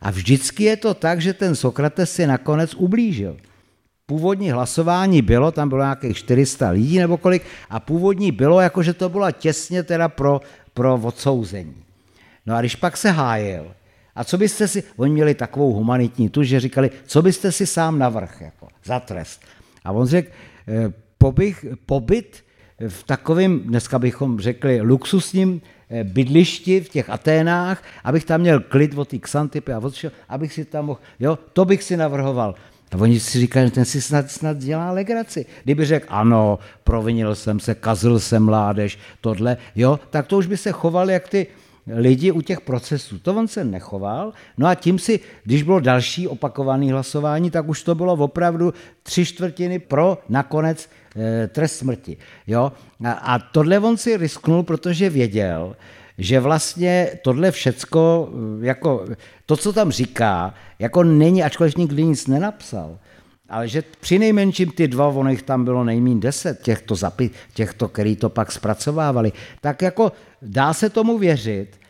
A vždycky je to tak, že ten Sokrates si nakonec ublížil. Původní hlasování bylo, tam bylo nějakých 400 lidí nebo kolik, a původní bylo, jako že to bylo těsně teda pro, pro odsouzení. No a když pak se hájil, a co byste si, oni měli takovou humanitní tu, že říkali, co byste si sám navrh, jako, za trest. A on řekl, eh, pobych, pobyt v takovém, dneska bychom řekli, luxusním eh, bydlišti v těch Aténách, abych tam měl klid od té Xantypy a odšel, abych si tam mohl, jo, to bych si navrhoval. A oni si říkají, že ten si snad, snad dělá legraci. Kdyby řekl, ano, provinil jsem se, kazil jsem mládež, tohle, jo, tak to už by se choval jak ty lidi u těch procesů. To on se nechoval. No a tím si, když bylo další opakované hlasování, tak už to bylo opravdu tři čtvrtiny pro nakonec e, trest smrti. Jo? A, a tohle on si risknul, protože věděl, že vlastně tohle všecko, jako to, co tam říká, jako není, ačkoliv nikdy nic nenapsal, ale že při nejmenším ty dva, ono jich tam bylo nejméně deset, těchto, zapi, těchto, který to pak zpracovávali, tak jako dá se tomu věřit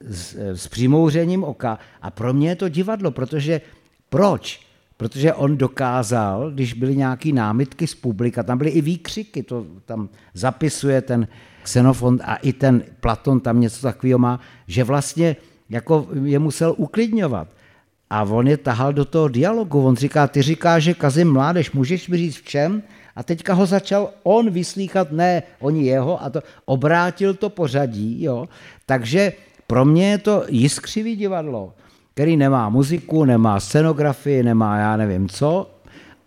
s, s přimouřením oka a pro mě je to divadlo, protože proč? Protože on dokázal, když byly nějaké námitky z publika, tam byly i výkřiky, to tam zapisuje ten Xenofont a i ten Platon tam něco takového má, že vlastně jako je musel uklidňovat. A on je tahal do toho dialogu. On říká, ty říká, že kazím mládež, můžeš mi říct v čem? A teďka ho začal on vyslíchat, ne oni jeho, a to obrátil to pořadí. Jo? Takže pro mě je to jiskřivý divadlo, který nemá muziku, nemá scenografii, nemá já nevím co,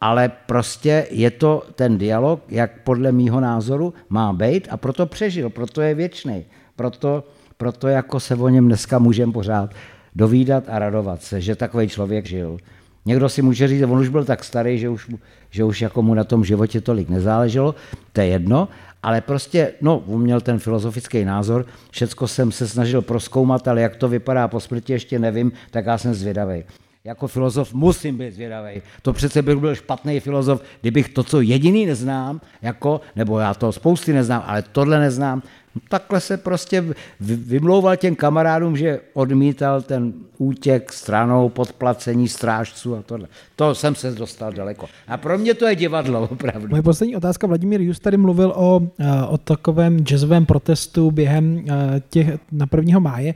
ale prostě je to ten dialog, jak podle mýho názoru má být a proto přežil, proto je věčný, proto, proto jako se o něm dneska můžeme pořád dovídat a radovat se, že takový člověk žil. Někdo si může říct, on už byl tak starý, že už, že už jako mu na tom životě tolik nezáleželo, to je jedno, ale prostě, no, on měl ten filozofický názor, všecko jsem se snažil proskoumat, ale jak to vypadá po smrti, ještě nevím, tak já jsem zvědavý jako filozof musím být zvědavý. To přece bych byl špatný filozof, kdybych to, co jediný neznám, jako, nebo já to spousty neznám, ale tohle neznám, no, takhle se prostě vymlouval těm kamarádům, že odmítal ten útěk stranou, podplacení strážců a tohle. To jsem se dostal daleko. A pro mě to je divadlo, opravdu.
Moje poslední otázka, Vladimír Just tady mluvil o, eh, o takovém jazzovém protestu během eh, těch na 1. máje.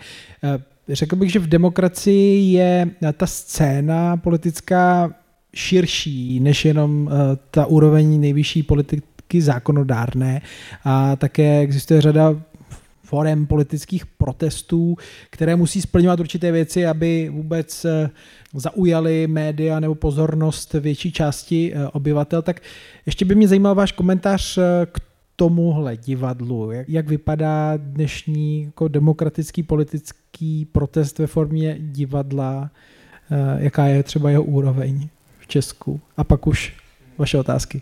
Řekl bych, že v demokracii je ta scéna politická širší než jenom eh, ta úroveň nejvyšší politiky zákonodárné a také existuje řada forem politických protestů, které musí splňovat určité věci, aby vůbec eh, zaujali média nebo pozornost větší části eh, obyvatel. Tak ještě by mě zajímal váš komentář k tomuhle divadlu? Jak, jak vypadá dnešní jako demokratický politický protest ve formě divadla? Eh, jaká je třeba jeho úroveň v Česku? A pak už vaše otázky.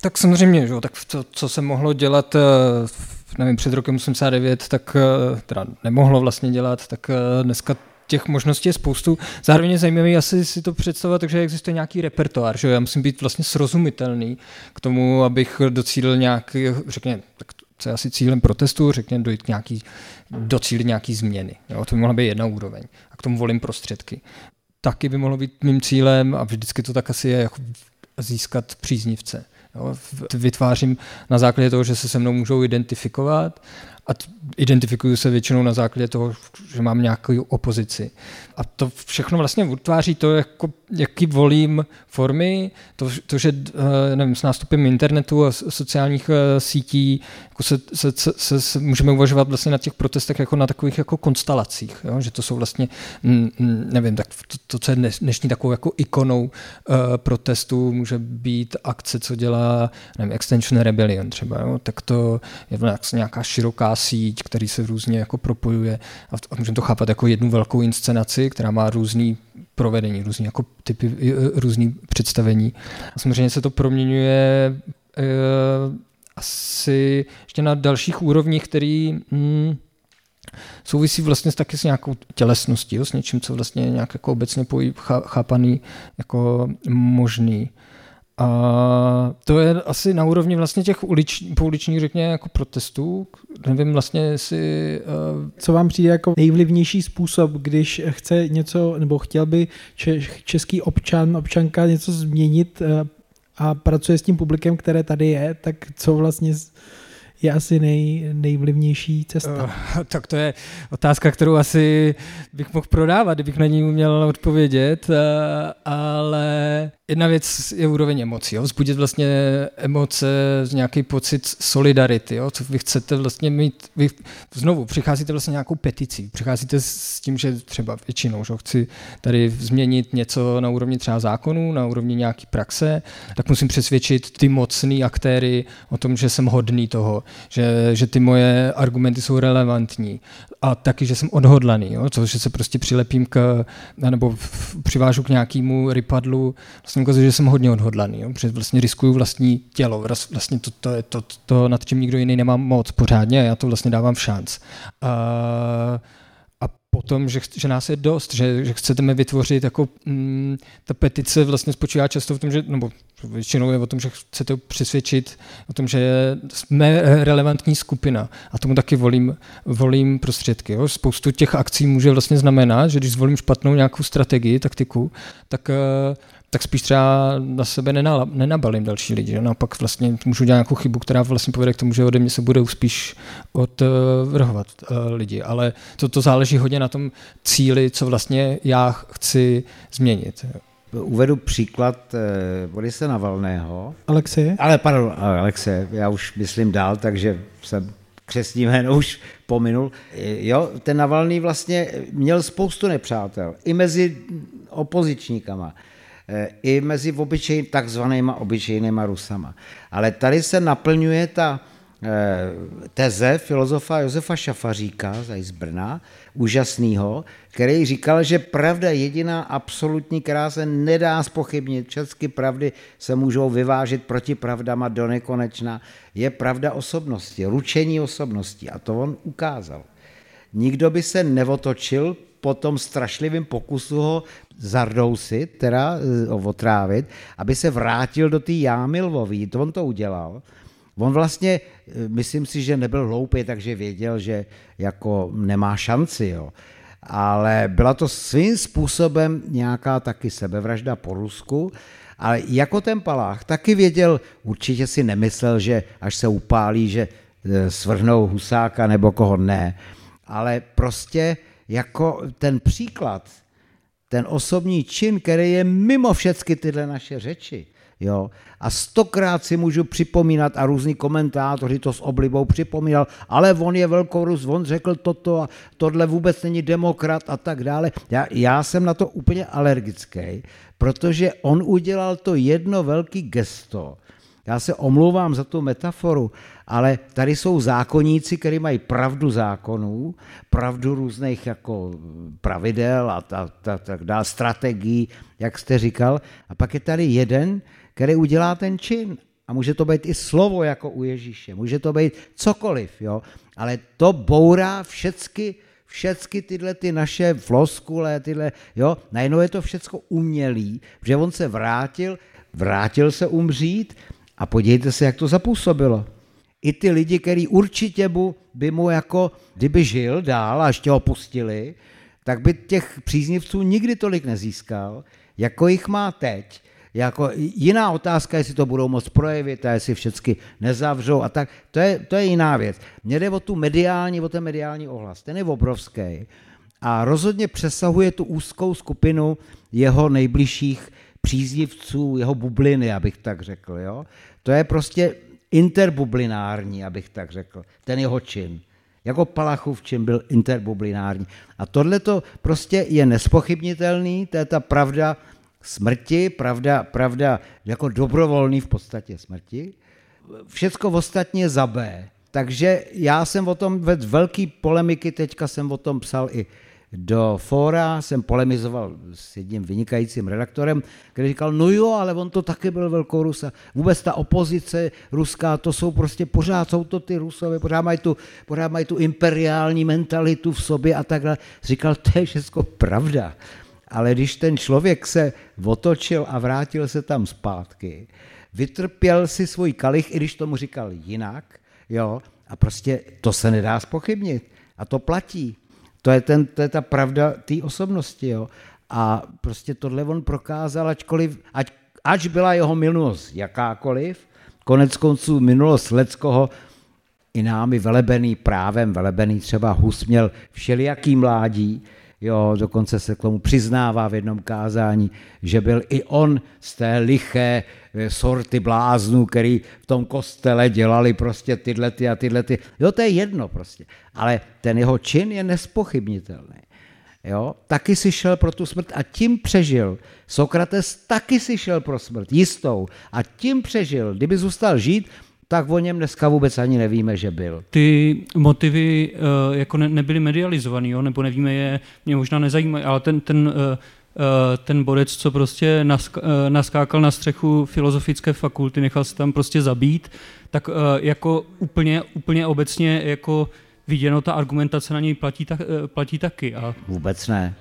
Tak samozřejmě, že? tak to, co se mohlo dělat eh, nevím, před rokem 89, tak eh, teda nemohlo vlastně dělat, tak dneska těch možností je spoustu. Zároveň je zajímavé asi si to představovat, takže existuje nějaký repertoár, že já musím být vlastně srozumitelný k tomu, abych docílil nějaký, řekněme, tak co je asi cílem protestu, řekněme, dojít nějaký, docílit nějaký změny. Jo? To by mohla být jedna úroveň. A k tomu volím prostředky. Taky by mohlo být mým cílem, a vždycky to tak asi je, jako získat příznivce. Jo? Vytvářím na základě toho, že se se mnou můžou identifikovat a identifikuju se většinou na základě toho, že mám nějakou opozici. A to všechno vlastně utváří to, jako, jaký volím formy, to, to že eh, nevím, s nástupem internetu a sociálních eh, sítí jako se, se, se, se, můžeme uvažovat vlastně na těch protestech jako na takových jako konstelacích, jo? že to jsou vlastně, nevím, tak to, to co je dnešní takovou jako ikonou uh, protestu, může být akce, co dělá nevím, Extension Rebellion třeba, jo? tak to je vlastně nějaká široká síť, který se různě jako propojuje a můžeme to chápat jako jednu velkou inscenaci, která má různý provedení, různý jako typy, různý představení. A samozřejmě se to proměňuje e, asi ještě na dalších úrovních, který mm, souvisí vlastně taky s nějakou tělesností, jo, s něčím, co vlastně nějak jako obecně pojí, chápaný jako možný. A to je asi na úrovni vlastně těch ulič, pouličních, řekněme, jako protestů. Nevím vlastně, jestli...
Uh... Co vám přijde jako nejvlivnější způsob, když chce něco, nebo chtěl by český občan, občanka něco změnit uh, a pracuje s tím publikem, které tady je, tak co vlastně je asi nej, nejvlivnější cesta?
Uh, tak to je otázka, kterou asi bych mohl prodávat, kdybych na ní uměl odpovědět, uh, ale Jedna věc je úroveň emocí, jo? vzbudit vlastně emoce, nějaký pocit solidarity, jo? co vy chcete vlastně mít, vy znovu přicházíte vlastně nějakou peticí, přicházíte s tím, že třeba většinou, že chci tady změnit něco na úrovni třeba zákonů, na úrovni nějaký praxe, tak musím přesvědčit ty mocný aktéry o tom, že jsem hodný toho, že, že ty moje argumenty jsou relevantní a taky, že jsem odhodlaný, jo? Co, že se prostě přilepím k, nebo přivážu k nějakému rypadlu, vlastně ukazuje, že jsem hodně odhodlaný, jo? protože vlastně riskuju vlastní tělo, vlastně to, to je to, to, to, nad čím nikdo jiný nemá moc pořádně a já to vlastně dávám v šanc. Uh, potom, že, že nás je dost, že, že chcete mi vytvořit jako mm, ta petice vlastně spočívá často v tom, že, nebo většinou je o tom, že chcete přesvědčit o tom, že jsme relevantní skupina a tomu taky volím, volím prostředky. Jo. Spoustu těch akcí může vlastně znamenat, že když zvolím špatnou nějakou strategii, taktiku, tak uh, tak spíš třeba na sebe nenabalím další lidi. Že? Naopak vlastně můžu dělat nějakou chybu, která vlastně povede k tomu, že ode mě se budou spíš odvrhovat uh, lidi. Ale to, to záleží hodně na tom cíli, co vlastně já chci změnit.
Uvedu příklad uh, Borise Navalného.
Alexeje?
Ale pardon, Alexe, já už myslím dál, takže jsem křesní jméno už pominul. Jo, ten Navalný vlastně měl spoustu nepřátel, i mezi opozičníkama i mezi obyčej, takzvanýma obyčejnýma Rusama. Ale tady se naplňuje ta eh, teze filozofa Josefa Šafaříka z Brna, úžasného, který říkal, že pravda jediná absolutní, která se nedá spochybnit, všechny pravdy se můžou vyvážit proti pravdama do nekonečna, je pravda osobnosti, ručení osobnosti. A to on ukázal. Nikdo by se nevotočil po tom strašlivém pokusu ho zardousit, teda eh, otrávit, aby se vrátil do té jámy lvový. To on to udělal. On vlastně, eh, myslím si, že nebyl hloupý, takže věděl, že jako nemá šanci, jo. Ale byla to svým způsobem nějaká taky sebevražda po Rusku, ale jako ten Palách taky věděl, určitě si nemyslel, že až se upálí, že eh, svrhnou Husáka nebo koho ne, ale prostě jako ten příklad, ten osobní čin, který je mimo všechny tyhle naše řeči. Jo? A stokrát si můžu připomínat, a různí komentátoři to s oblibou připomínal, ale on je velkorus, on řekl toto a tohle vůbec není demokrat a tak dále. Já, já jsem na to úplně alergický, protože on udělal to jedno velký gesto, já se omlouvám za tu metaforu, ale tady jsou zákonníci, kteří mají pravdu zákonů, pravdu různých jako pravidel a tak ta, ta, ta, strategií, jak jste říkal. A pak je tady jeden, který udělá ten čin. A může to být i slovo jako u Ježíše, může to být cokoliv, jo? ale to bourá všecky, všecky tyhle ty naše floskule, tyhle, jo, najednou je to všecko umělý, že on se vrátil, vrátil se umřít a podívejte se, jak to zapůsobilo. I ty lidi, kteří určitě by mu jako, kdyby žil dál a ještě ho pustili, tak by těch příznivců nikdy tolik nezískal, jako jich má teď. Jako jiná otázka, jestli to budou moct projevit a jestli všechny nezavřou a tak, to je, to je jiná věc. Mně jde o tu mediální, o ten mediální ohlas, ten je obrovský a rozhodně přesahuje tu úzkou skupinu jeho nejbližších příznivců, jeho bubliny, abych tak řekl. Jo? To je prostě interbublinární, abych tak řekl, ten jeho čin. Jako Palachův čin byl interbublinární. A tohle to prostě je nespochybnitelný, to je ta pravda smrti, pravda, pravda jako dobrovolný v podstatě smrti. Všecko ostatně za B. Takže já jsem o tom vedl velký polemiky, teďka jsem o tom psal i do fóra, jsem polemizoval s jedním vynikajícím redaktorem, který říkal, no jo, ale on to taky byl velkorus a vůbec ta opozice ruská, to jsou prostě pořád, jsou to ty rusové, pořád mají tu, pořád mají tu imperiální mentalitu v sobě a takhle. Říkal, to je všechno pravda. Ale když ten člověk se otočil a vrátil se tam zpátky, vytrpěl si svůj kalich, i když tomu říkal jinak, jo, a prostě to se nedá spochybnit. A to platí. To je, ten, to je ta pravda té osobnosti. Jo. A prostě tohle on prokázal, ačkoliv, ať, ač byla jeho minulost jakákoliv, konec konců minulost Leckoho i námi velebený právem, velebený třeba Hus měl všelijaký mládí, Jo, dokonce se k tomu přiznává v jednom kázání, že byl i on z té liché sorty bláznů, který v tom kostele dělali prostě tyhle ty a tyhle ty. Jo, to je jedno prostě. Ale ten jeho čin je nespochybnitelný. Jo, taky si šel pro tu smrt a tím přežil. Sokrates taky si šel pro smrt, jistou. A tím přežil. Kdyby zůstal žít, tak o něm dneska vůbec ani nevíme, že byl.
Ty motivy uh, jako ne, nebyly jo? nebo nevíme je, mě možná nezajímají, ale ten, ten, uh, ten borec, co prostě nask, uh, naskákal na střechu filozofické fakulty, nechal se tam prostě zabít, tak uh, jako úplně, úplně obecně jako viděno, ta argumentace na něj platí, tak, platí taky. A...
Vůbec ne.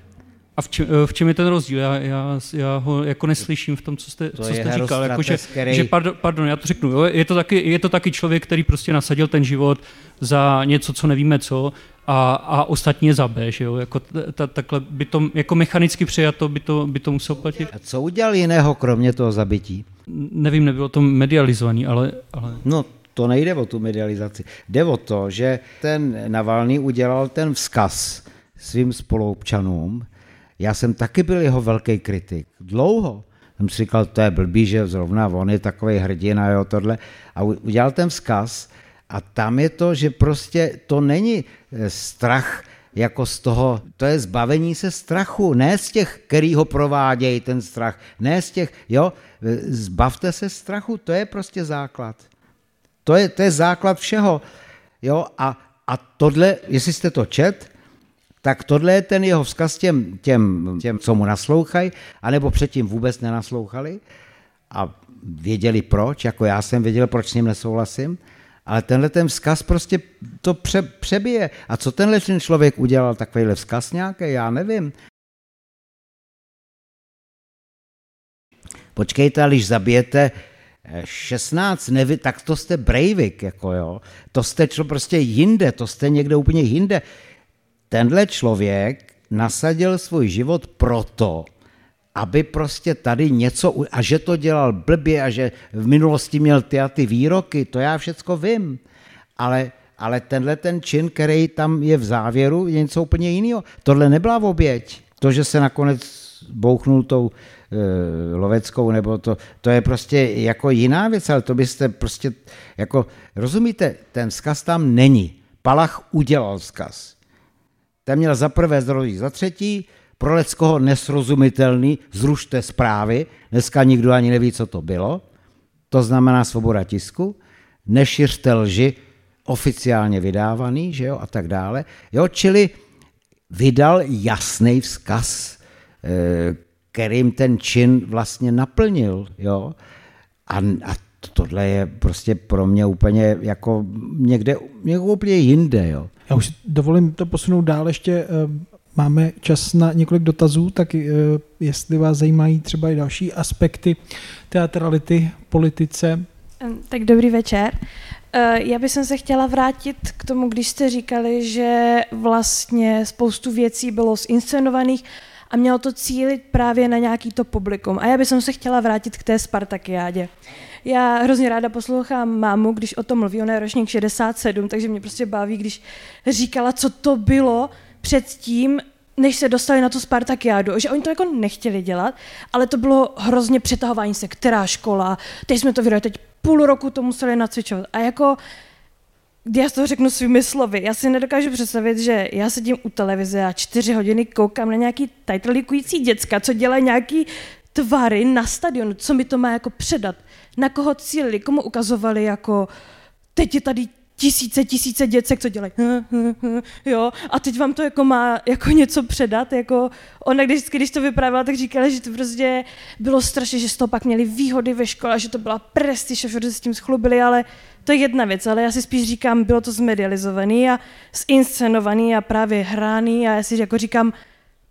A v čem, v čem je ten rozdíl? Já, já, já ho jako neslyším v tom, co jste,
to
co jste říkal. Jako, že,
který...
že pardon, pardon, já to řeknu. Jo? Je, to taky, je to taky člověk, který prostě nasadil ten život za něco, co nevíme co, a, a ostatní je za B, že jo? Jako, ta, takhle by to, jako mechanicky přijato by to, by to muselo platit.
A co udělal jiného, kromě toho zabití?
Nevím, nebylo to medializovaný, ale... ale...
No, to nejde o tu medializaci. Jde o to, že ten Navalný udělal ten vzkaz svým spoluobčanům, já jsem taky byl jeho velký kritik. Dlouho. Jsem si říkal, to je blbý, že zrovna on je takový hrdina, jo, tohle. A udělal ten vzkaz a tam je to, že prostě to není eh, strach jako z toho, to je zbavení se strachu, ne z těch, který ho provádějí ten strach, ne z těch, jo, eh, zbavte se strachu, to je prostě základ. To je, to je základ všeho, jo, a, a tohle, jestli jste to čet, tak tohle je ten jeho vzkaz těm, těm, těm co mu naslouchají, anebo předtím vůbec nenaslouchali a věděli proč, jako já jsem věděl, proč s ním nesouhlasím, ale tenhle ten vzkaz prostě to pře, přebije. A co tenhle ten člověk udělal, takovýhle vzkaz nějaký, já nevím. Počkejte, když zabijete 16 nevy, tak to jste Breivik, jako jo. To jste čo, prostě jinde, to jste někde úplně jinde tenhle člověk nasadil svůj život proto, aby prostě tady něco, a že to dělal blbě a že v minulosti měl ty a ty výroky, to já všecko vím, ale, ale tenhle ten čin, který tam je v závěru, je něco úplně jiného. Tohle nebyla oběť. To, že se nakonec bouchnul tou e, loveckou, nebo to, to je prostě jako jiná věc, ale to byste prostě, jako, rozumíte, ten vzkaz tam není. Palach udělal vzkaz. Ten měl za prvé zdrojí, za třetí, pro Leckoho nesrozumitelný, zrušte zprávy, dneska nikdo ani neví, co to bylo, to znamená svoboda tisku, nešiřte lži, oficiálně vydávaný, že jo, a tak dále. Jo, čili vydal jasný vzkaz, eh, kterým ten čin vlastně naplnil, jo. A, a tohle je prostě pro mě úplně jako někde, někde úplně jinde, jo.
Já už dovolím to posunout dál, ještě eh, máme čas na několik dotazů, tak eh, jestli vás zajímají třeba i další aspekty teatrality, politice.
Tak dobrý večer. Eh, já bych se chtěla vrátit k tomu, když jste říkali, že vlastně spoustu věcí bylo zinscenovaných a mělo to cílit právě na nějaký to publikum. A já bych se chtěla vrátit k té Spartakiádě. Já hrozně ráda poslouchám mámu, když o tom mluví, ona je ročník 67, takže mě prostě baví, když říkala, co to bylo předtím, než se dostali na tu Spartakiádu, že oni to jako nechtěli dělat, ale to bylo hrozně přetahování se, která škola, teď jsme to vydali, teď půl roku to museli nacvičovat. A jako já to řeknu svými slovy. Já si nedokážu představit, že já sedím u televize a čtyři hodiny koukám na nějaký tajtlíkující děcka, co dělají nějaký tvary na stadionu, co mi to má jako předat, na koho cílili, komu ukazovali jako teď je tady tisíce, tisíce děcek, co dělají, jo, a teď vám to jako má jako něco předat, jako ona když, když to vyprávěla, tak říkala, že to prostě bylo strašně, že z toho pak měli výhody ve škole, že to byla prestiž a že se s tím schlubili, ale to je jedna věc, ale já si spíš říkám, bylo to zmedializovaný a zinscenovaný a právě hraný a já si jako říkám,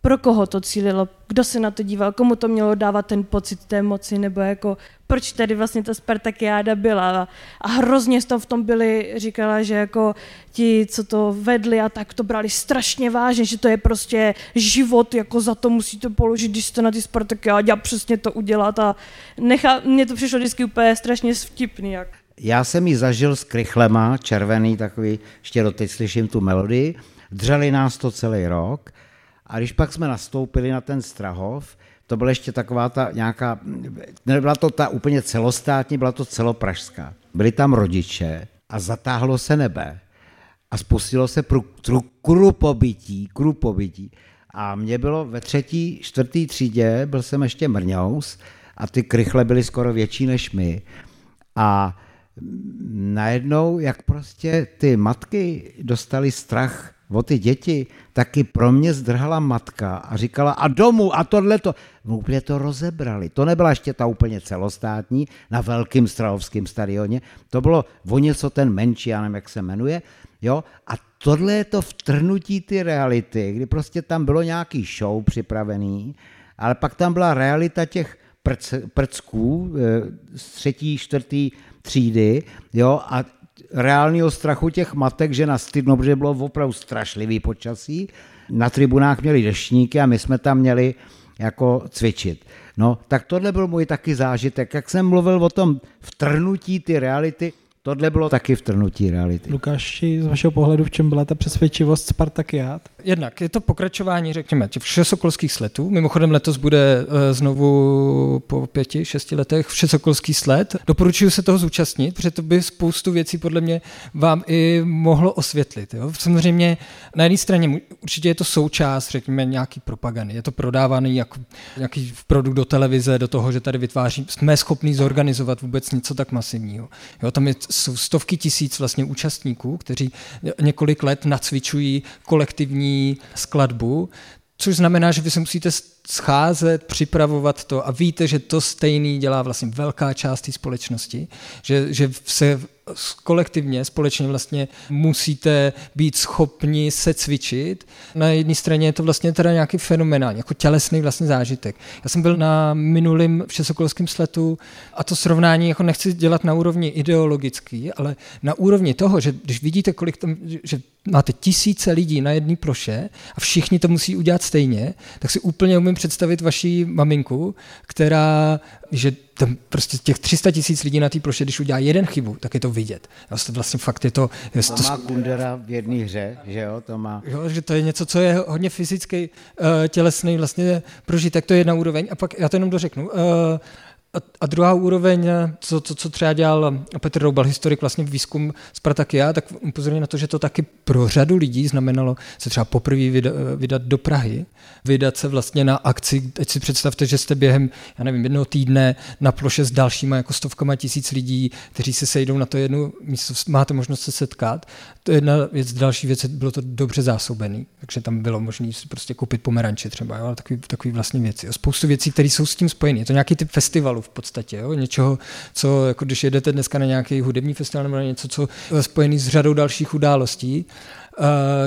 pro koho to cílilo, kdo se na to díval, komu to mělo dávat ten pocit té moci, nebo jako proč tady vlastně ta Spartakiáda byla. A hrozně tam v tom byli, říkala, že jako ti, co to vedli a tak to brali strašně vážně, že to je prostě život, jako za to musíte položit, když jste na ty Spartakiádě a přesně to udělat a nechá, mně to přišlo vždycky úplně strašně vtipný. Jak.
Já jsem ji zažil s krychlema, červený takový, ještě doteď slyším tu melodii, dřeli nás to celý rok a když pak jsme nastoupili na ten Strahov, to byla ještě taková ta nějaká, nebyla to ta úplně celostátní, byla to celopražská. Byli tam rodiče a zatáhlo se nebe a spustilo se prů, krupobytí, krupobytí. A mě bylo ve třetí, čtvrtý třídě, byl jsem ještě mrňous a ty krychle byly skoro větší než my. A najednou, jak prostě ty matky dostali strach o ty děti, taky pro mě zdrhala matka a říkala a domů a tohle to. No úplně to rozebrali. To nebyla ještě ta úplně celostátní na velkým strahovském stadioně. To bylo o něco ten menší, já nevím, jak se jmenuje. Jo? A tohle je to vtrhnutí ty reality, kdy prostě tam bylo nějaký show připravený, ale pak tam byla realita těch prc, prcků eh, z třetí, čtvrtý třídy, jo, a reálného strachu těch matek, že na stydno, protože bylo opravdu strašlivý počasí. Na tribunách měli deštníky a my jsme tam měli jako cvičit. No, tak tohle byl můj taky zážitek. Jak jsem mluvil o tom vtrnutí ty reality, Tohle bylo taky vtrnutí reality.
Lukáši, z vašeho pohledu, v čem byla ta přesvědčivost Spartakiát?
Jednak je to pokračování, řekněme, těch všesokolských sletů. Mimochodem letos bude eh, znovu po pěti, šesti letech všesokolský slet. Doporučuji se toho zúčastnit, protože to by spoustu věcí podle mě vám i mohlo osvětlit. Jo? Samozřejmě na jedné straně určitě je to součást, řekněme, nějaký propagandy. Je to prodávaný jako nějaký produkt do televize, do toho, že tady vytváří, jsme schopni zorganizovat vůbec něco tak masivního. Jo? Tam je jsou stovky tisíc vlastně účastníků, kteří několik let nacvičují kolektivní skladbu, což znamená, že vy se musíte scházet, připravovat to a víte, že to stejný dělá vlastně velká část té společnosti, že, že se kolektivně, společně vlastně musíte být schopni se cvičit. Na jedné straně je to vlastně teda nějaký fenomenální, jako tělesný vlastně zážitek. Já jsem byl na minulém všesokolském sletu a to srovnání jako nechci dělat na úrovni ideologický, ale na úrovni toho, že když vidíte, kolik tam, že máte tisíce lidí na jedné ploše a všichni to musí udělat stejně, tak si úplně umím představit vaší maminku, která, že tam prostě těch 300 tisíc lidí na té ploše, když udělá jeden chybu, tak je to vidět. to vlastně fakt je to... Je
to má Kundera v jedné hře, že jo, to má...
Jo, že to je něco, co je hodně fyzický, uh, tělesný vlastně prožitek, to je jedna úroveň. A pak já to jenom dořeknu. A, druhá úroveň, co, co, co třeba dělal Petr Roubal, historik vlastně výzkum Spartakia, tak upozorňuje na to, že to taky pro řadu lidí znamenalo se třeba poprvé vydat, vydat do Prahy, vydat se vlastně na akci, teď si představte, že jste během, já nevím, jednoho týdne na ploše s dalšíma jako stovkama tisíc lidí, kteří se sejdou na to jedno místo, máte možnost se setkat. To je jedna věc, další věc, bylo to dobře zásobený, takže tam bylo možné si prostě koupit pomeranče třeba, jo, takový, takový vlastně věci. Spoustu věcí, které jsou s tím spojeny. Je to nějaký typ festivalu v podstatě, jo? něčeho, co jako když jedete dneska na nějaký hudební festival nebo na něco, co je spojený s řadou dalších událostí.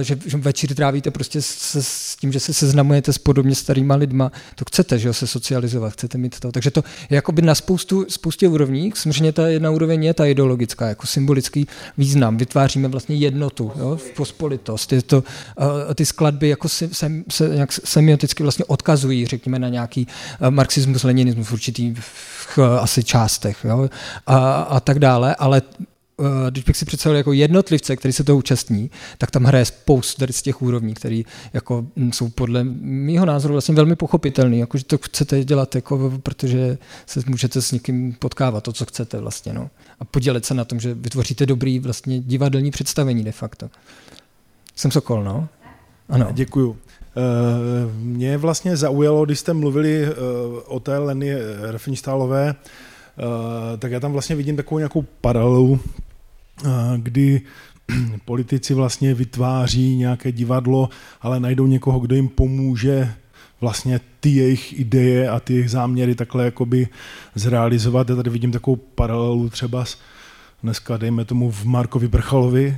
Že, že večer trávíte prostě se, s tím, že se seznamujete s podobně starýma lidma, to chcete, že jo, se socializovat, chcete mít to. Takže to je jakoby na spoustu, spoustě úrovní. Samozřejmě ta jedna úroveň je ta ideologická, jako symbolický význam. Vytváříme vlastně jednotu, jo, v pospolitost. Je to, uh, ty skladby jako se, se, se, jak semioticky vlastně odkazují, řekněme, na nějaký uh, marxismus, leninismus v určitých asi částech jo, a, a tak dále, ale Eh, když bych si představil jako jednotlivce, který se toho účastní, tak tam hraje spoustu z těch úrovní, které jako mm, jsou podle mého názoru vlastně velmi pochopitelný, jako že to chcete dělat, jako, protože se můžete s někým potkávat, to, co chcete vlastně, no. A podělit se na tom, že vytvoříte dobrý vlastně divadelní představení de facto. Jsem Sokol, no?
Ano. Děkuju. Eh, mě vlastně zaujalo, když jste mluvili eh, o té Leny Refenstálové, tak já tam vlastně vidím takovou nějakou paralelu kdy politici vlastně vytváří nějaké divadlo, ale najdou někoho, kdo jim pomůže vlastně ty jejich ideje a ty jejich záměry takhle jakoby zrealizovat. Já tady vidím takovou paralelu třeba s, dneska, dejme tomu, v Markovi Brchalovi,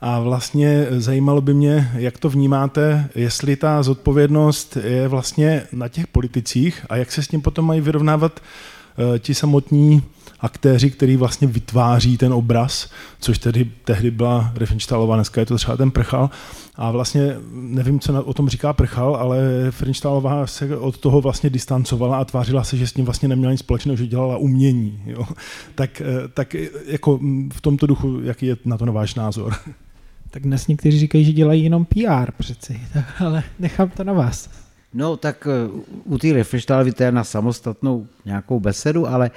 a vlastně zajímalo by mě, jak to vnímáte, jestli ta zodpovědnost je vlastně na těch politicích a jak se s tím potom mají vyrovnávat uh, ti samotní aktéři, který vlastně vytváří ten obraz, což tedy tehdy byla Riefenstahlová, dneska je to třeba ten Prchal. A vlastně nevím, co o tom říká Prchal, ale Riefenstahlová se od toho vlastně distancovala a tvářila se, že s tím vlastně neměla nic společného, že dělala umění. Jo. Tak, eh, tak jako v tomto duchu, jaký je na to váš názor?
Tak dnes někteří říkají, že dělají jenom PR přeci, ale nechám to na vás.
No tak eh, u té Riefenstahlové to je na samostatnou nějakou besedu, ale uh,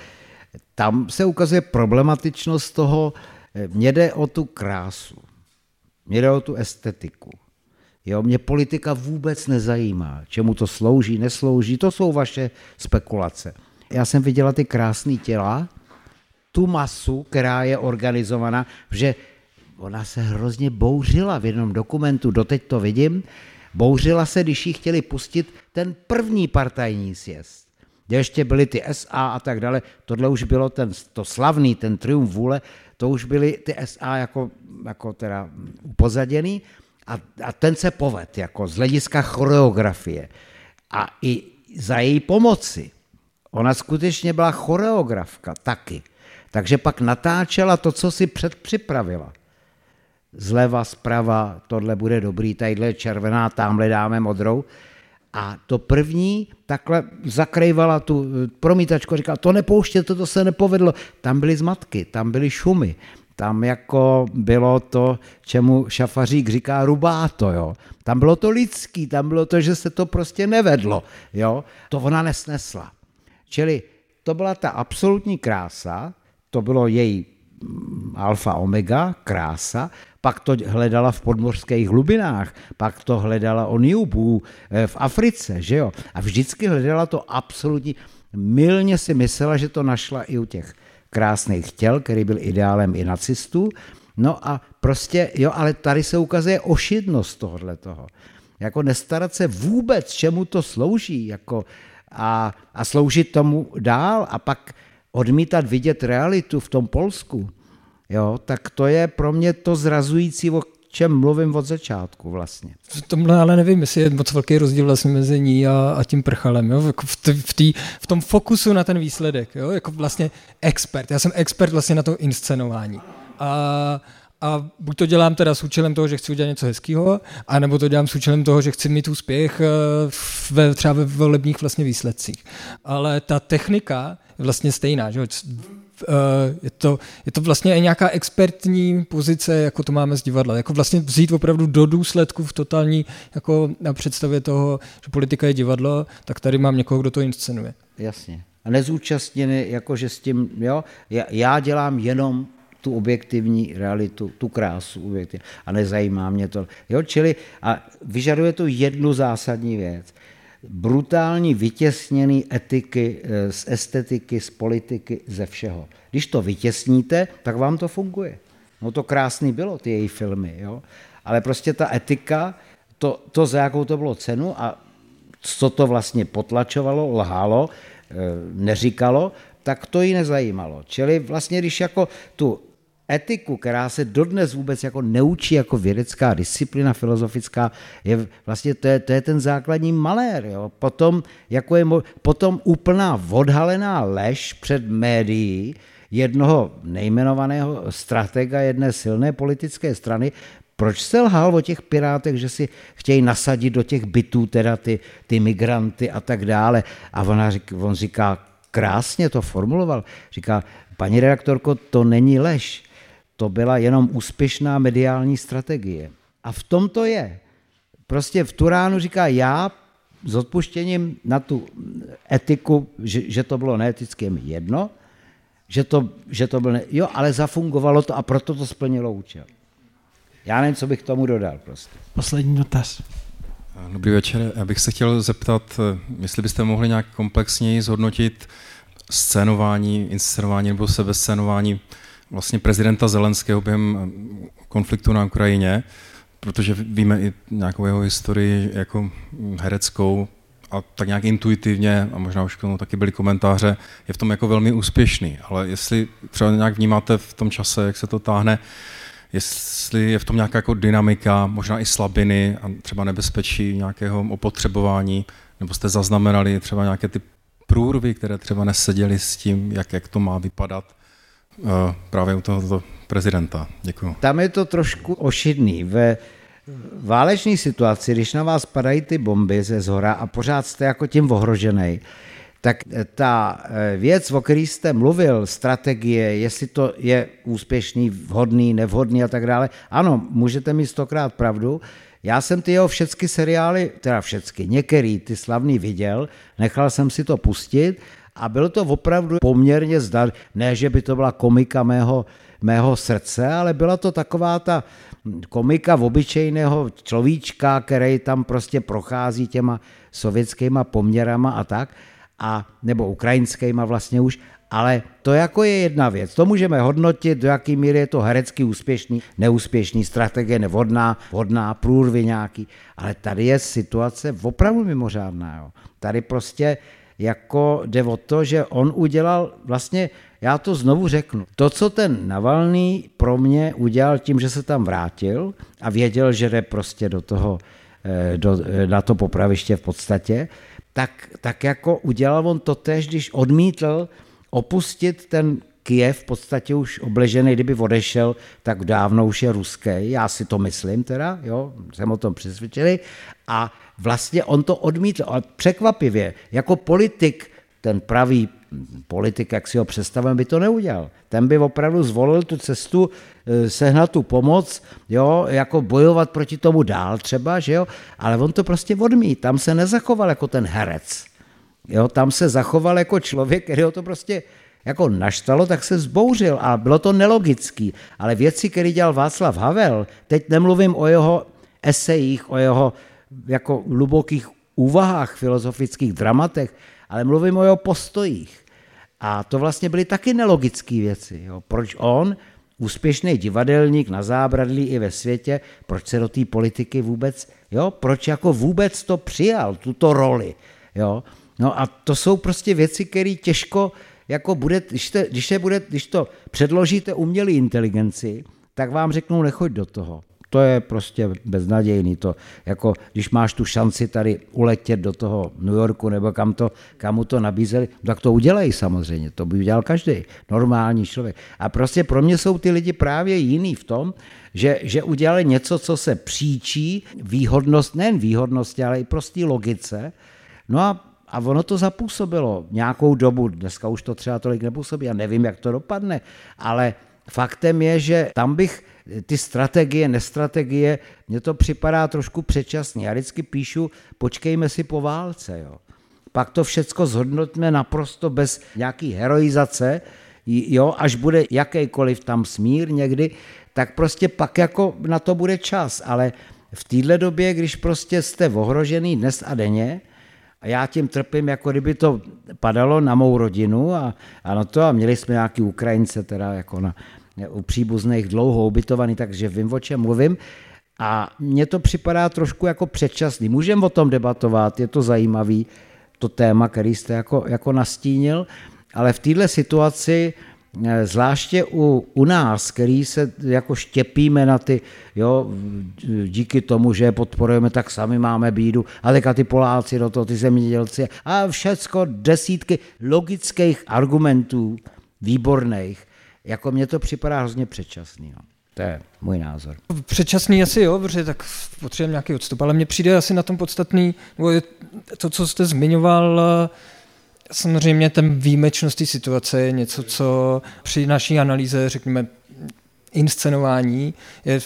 tam se ukazuje problematičnost toho, eh, mě jde o tu krásu, mě jde o tu estetiku. Jo, mě politika vůbec nezajímá, čemu to slouží, neslouží, to jsou vaše spekulace. Já jsem viděla ty krásné těla, tu masu, která je organizovaná, že ona se hrozně bouřila v jednom dokumentu, doteď to vidím, bouřila se, když ji chtěli pustit ten první partajní sjezd kde ještě byly ty SA a tak dále, tohle už bylo ten, to slavný, ten triumf vůle, to už byly ty SA jako, jako teda upozaděný a, a ten se poved jako z hlediska choreografie a i za její pomoci. Ona skutečně byla choreografka taky. Takže pak natáčela to, co si předpřipravila. Zleva, zprava, tohle bude dobrý, tadyhle červená, tamhle dáme modrou. A to první takhle zakrývala tu promítačku a říkala, to nepouštěte, to se nepovedlo. Tam byly zmatky, tam byly šumy, tam jako bylo to, čemu šafařík říká rubáto, jo. Tam bylo to lidský, tam bylo to, že se to prostě nevedlo, jo. To ona nesnesla. Čili to byla ta absolutní krása, to bylo její alfa omega, krása, pak to hledala v podmořských hlubinách, pak to hledala o Niubu eh, v Africe, že jo? A vždycky hledala to absolutně, milně si myslela, že to našla i u těch krásných těl, který byl ideálem i nacistů, No a prostě, jo, ale tady se ukazuje ošidnost tohohle toho. Jako nestarat se vůbec, čemu to slouží, jako a, a sloužit tomu dál a pak odmítat vidět realitu v tom Polsku jo, tak to je pro mě to zrazující, o čem mluvím od začátku vlastně.
V tomhle ale nevím, jestli je moc velký rozdíl vlastně mezi ní a, a tím prchalem, jo? Jako v, tý, v, tý, v tom fokusu na ten výsledek, jo? jako vlastně expert. Já jsem expert vlastně na to inscenování. A, a buď to dělám teda s účelem toho, že chci udělat něco hezkého, anebo to dělám s účelem toho, že chci mít úspěch eh, ve, třeba ve volebních vlastně výsledcích. Ale ta technika je vlastně stejná. Že? Eh, je to, je to vlastně nějaká expertní pozice, jako to máme z divadla. Jako vlastně vzít opravdu do důsledku v totální jako na představě toho, že politika je divadlo, tak tady mám někoho, kdo to inscenuje.
Jasně. A nezúčastněný, jakože s tím, jo, já, já dělám jenom tu objektivní realitu, tu krásu objektivní, a nezajímá mě to. Jo, čili a vyžaduje to jednu zásadní věc brutální vytěsněný etiky eh, z estetiky, z politiky, ze všeho. Když to vytěsníte, tak vám to funguje. No to krásný bylo, ty její filmy, jo? ale prostě ta etika, to, to za jakou to bylo cenu a co to vlastně potlačovalo, lhalo, eh, neříkalo, tak to ji nezajímalo. Čili vlastně, když jako tu etiku, která se dodnes vůbec jako neučí jako vědecká disciplína filozofická, je vlastně to je, to je ten základní malér. Jo. Potom, jako je, potom úplná odhalená lež před médií jednoho nejmenovaného stratega jedné silné politické strany, proč se lhal o těch pirátech, že si chtějí nasadit do těch bytů teda ty, ty migranty a tak dále. A ona, on říká, krásně to formuloval, říká, paní redaktorko, to není lež, to byla jenom úspěšná mediální strategie. A v tom to je. Prostě v Turánu říká, já s odpuštěním na tu etiku, že, že to bylo neetické, mi jedno, že to, že to bylo, ne, jo, ale zafungovalo to a proto to splnilo účel. Já nevím, co bych tomu dodal prostě.
Poslední dotaz.
Dobrý večer. Já bych se chtěl zeptat, jestli byste mohli nějak komplexněji zhodnotit scénování, inscenování nebo sebescénování vlastně prezidenta Zelenského během konfliktu na Ukrajině, protože víme i nějakou jeho historii jako hereckou a tak nějak intuitivně, a možná už k tomu taky byly komentáře, je v tom jako velmi úspěšný. Ale jestli třeba nějak vnímáte v tom čase, jak se to táhne, jestli je v tom nějaká jako dynamika, možná i slabiny a třeba nebezpečí nějakého opotřebování, nebo jste zaznamenali třeba nějaké ty průrvy, které třeba neseděly s tím, jak, jak to má vypadat právě u tohoto prezidenta. Děkuji.
Tam je to trošku ošidný. Ve válečné situaci, když na vás padají ty bomby ze zhora a pořád jste jako tím ohrožený, tak ta eh, věc, o které jste mluvil, strategie, jestli to je úspěšný, vhodný, nevhodný a tak dále, ano, můžete mít stokrát pravdu. Já jsem ty jeho všechny seriály, teda všechny, některý ty slavný viděl, nechal jsem si to pustit a bylo to opravdu poměrně zdar, ne, že by to byla komika mého, mého srdce, ale byla to taková ta komika v obyčejného človíčka, který tam prostě prochází těma sovětskýma poměrama a tak a, nebo ukrajinskýma vlastně už, ale to jako je jedna věc. To můžeme hodnotit, do jaký míry je to herecky úspěšný, neúspěšný, strategie nevhodná, vhodná, průrvy nějaký. Ale tady je situace opravdu mimořádná. Jo. Tady prostě jako jde o to, že on udělal vlastně, já to znovu řeknu, to, co ten Navalný pro mě udělal tím, že se tam vrátil a věděl, že jde prostě do toho, eh, do, eh, na to popraviště v podstatě, tak, tak jako udělal on to tež, když odmítl opustit ten Kiev v podstatě už obležený, kdyby odešel, tak dávno už je ruský, já si to myslím teda, jo, jsem o tom přesvědčený, a vlastně on to odmítl, ale překvapivě, jako politik, ten pravý politik, jak si ho představujeme, by to neudělal. Ten by opravdu zvolil tu cestu, eh, sehnat tu pomoc, jo, jako bojovat proti tomu dál třeba, že jo, ale on to prostě odmít. Tam se nezachoval jako ten herec. Jo, tam se zachoval jako člověk, který ho to prostě jako naštalo, tak se zbouřil a bylo to nelogický. Ale věci, které dělal Václav Havel, teď nemluvím o jeho esejích, o jeho jako hlubokých úvahách, filozofických dramatech, ale mluvím o jeho postojích. A to vlastně byly taky nelogické věci. Jo. Proč on, úspěšný divadelník na zábradlí i ve světě, proč se do té politiky vůbec, jo, proč jako vůbec to přijal, tuto roli. Jo. No a to jsou prostě věci, které těžko jako bude, když, te, když, se bude, když to předložíte umělé inteligenci, tak vám řeknou, nechoď do toho. To je prostě beznadějný. To, jako, když máš tu šanci tady uletět do toho New Yorku nebo kam, to, kam mu to nabízeli, tak to udělej samozřejmě. To by udělal každý normální člověk. A prostě pro mě jsou ty lidi právě jiný v tom, že, že udělali něco, co se příčí výhodnost, nejen výhodnosti, ale i prostý logice. No a a ono to zapůsobilo nějakou dobu, dneska už to třeba tolik nepůsobí, já nevím, jak to dopadne, ale faktem je, že tam bych ty strategie, nestrategie, mně to připadá trošku předčasně. Já vždycky píšu, počkejme si po válce. Jo. Pak to všecko zhodnotíme naprosto bez nějaký heroizace, jo, až bude jakýkoliv tam smír někdy, tak prostě pak jako na to bude čas. Ale v téhle době, když prostě jste ohrožený dnes a denně, a já tím trpím, jako kdyby to padalo na mou rodinu a, a na to a měli jsme nějaký Ukrajince teda jako na, u příbuzných dlouho ubytovaný, takže vím, o čem mluvím. A mně to připadá trošku jako předčasný. Můžeme o tom debatovat, je to zajímavý, to téma, který jste jako, jako nastínil, ale v této situaci eh, zvláště u, u nás, který se jako štěpíme na ty, jo, díky tomu, že podporujeme, tak sami máme bídu, a teďka ty Poláci do toho, ty zemědělci a všecko desítky logických argumentů, výborných, jako mně to připadá hrozně předčasný. No. To je můj názor.
Předčasný asi jo, protože tak potřebujeme nějaký odstup, ale mně přijde asi na tom podstatný, to, co jste zmiňoval, samozřejmě ten výjimečnost té situace je něco, co při naší analýze, řekněme, inscenování je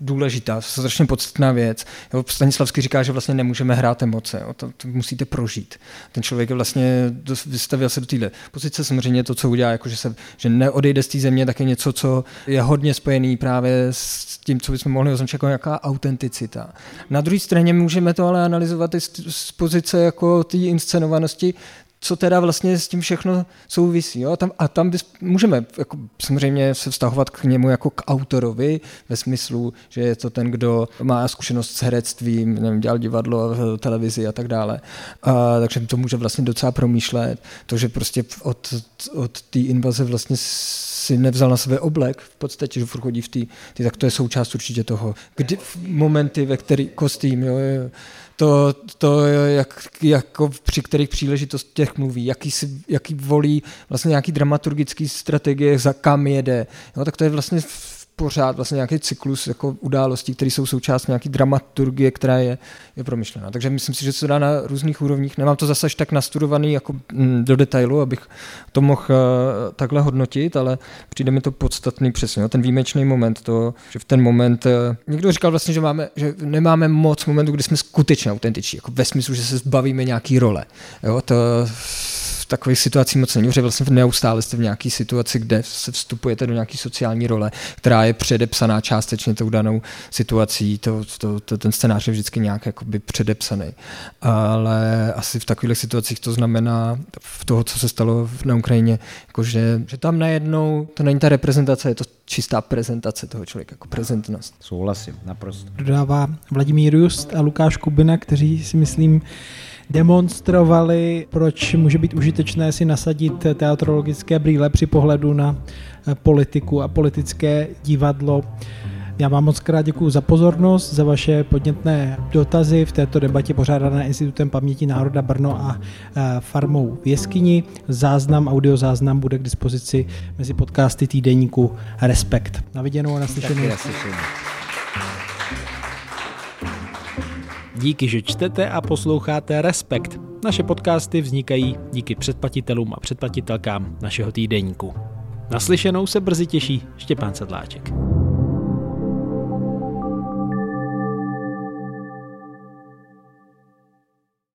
důležitá, strašně podstatná věc. Jo, Stanislavský říká, že vlastně nemůžeme hrát emoce, jo, to, to musíte prožít. Ten člověk je vlastně vystavil se do téhle pozice, samozřejmě to, co udělá, jako že, se, že neodejde z té země, tak je něco, co je hodně spojený právě s tím, co bychom mohli označit jako nějaká autenticita. Na druhé straně můžeme to ale analyzovat i z, z pozice jako té inscenovanosti co teda vlastně s tím všechno souvisí. Jo? Tam, a tam bys, můžeme jako, samozřejmě se vztahovat k němu jako k autorovi, ve smyslu, že je to ten, kdo má zkušenost s herectvím, nevím, dělal divadlo, televizi a tak dále. A, takže to může vlastně docela promýšlet. To, že prostě od, od té invaze vlastně si nevzal na sebe oblek, v podstatě, že furt chodí v té, tak to je součást určitě toho. Kdy, momenty, ve který kostým, jo, jo to, to jak, jako při kterých příležitostech mluví, jaký, si, jaký volí vlastně nějaký dramaturgický strategie, za kam jede. Jo, tak to je vlastně pořád vlastně nějaký cyklus jako událostí, které jsou součást nějaký dramaturgie, která je, je promyšlená. Takže myslím si, že se dá na různých úrovních. Nemám to zase až tak nastudovaný jako mm, do detailu, abych to mohl uh, takhle hodnotit, ale přijde mi to podstatný přesně. No, ten výjimečný moment, to, že v ten moment, uh, někdo říkal vlastně, že, máme, že nemáme moc momentů, kdy jsme skutečně autentiční, jako ve smyslu, že se zbavíme nějaký role. Jo, to takových situací moc není, protože vlastně neustále jste v nějaké situaci, kde se vstupujete do nějaké sociální role, která je předepsaná částečně tou danou situací, to, to, to, ten scénář je vždycky nějak jakoby předepsaný. Ale asi v takových situacích to znamená v toho, co se stalo na Ukrajině, jako že, že tam najednou to není ta reprezentace, je to čistá prezentace toho člověka, jako prezentnost.
Souhlasím, naprosto.
Dodává Vladimír Just a Lukáš Kubina, kteří si myslím, demonstrovali, proč může být užitečné si nasadit teatrologické brýle při pohledu na eh, politiku a politické divadlo. Já vám moc krát děkuji za pozornost, za vaše podnětné dotazy v této debatě pořádané Institutem paměti národa Brno a eh, farmou v Jeskyni. Záznam, audiozáznam bude k dispozici mezi podcasty týdeníku Respekt. Na viděnou a naslyšenou. Díky, že čtete a posloucháte Respekt. Naše podcasty vznikají díky předplatitelům a předplatitelkám našeho týdeníku. Naslyšenou se brzy těší Štěpán Sedláček.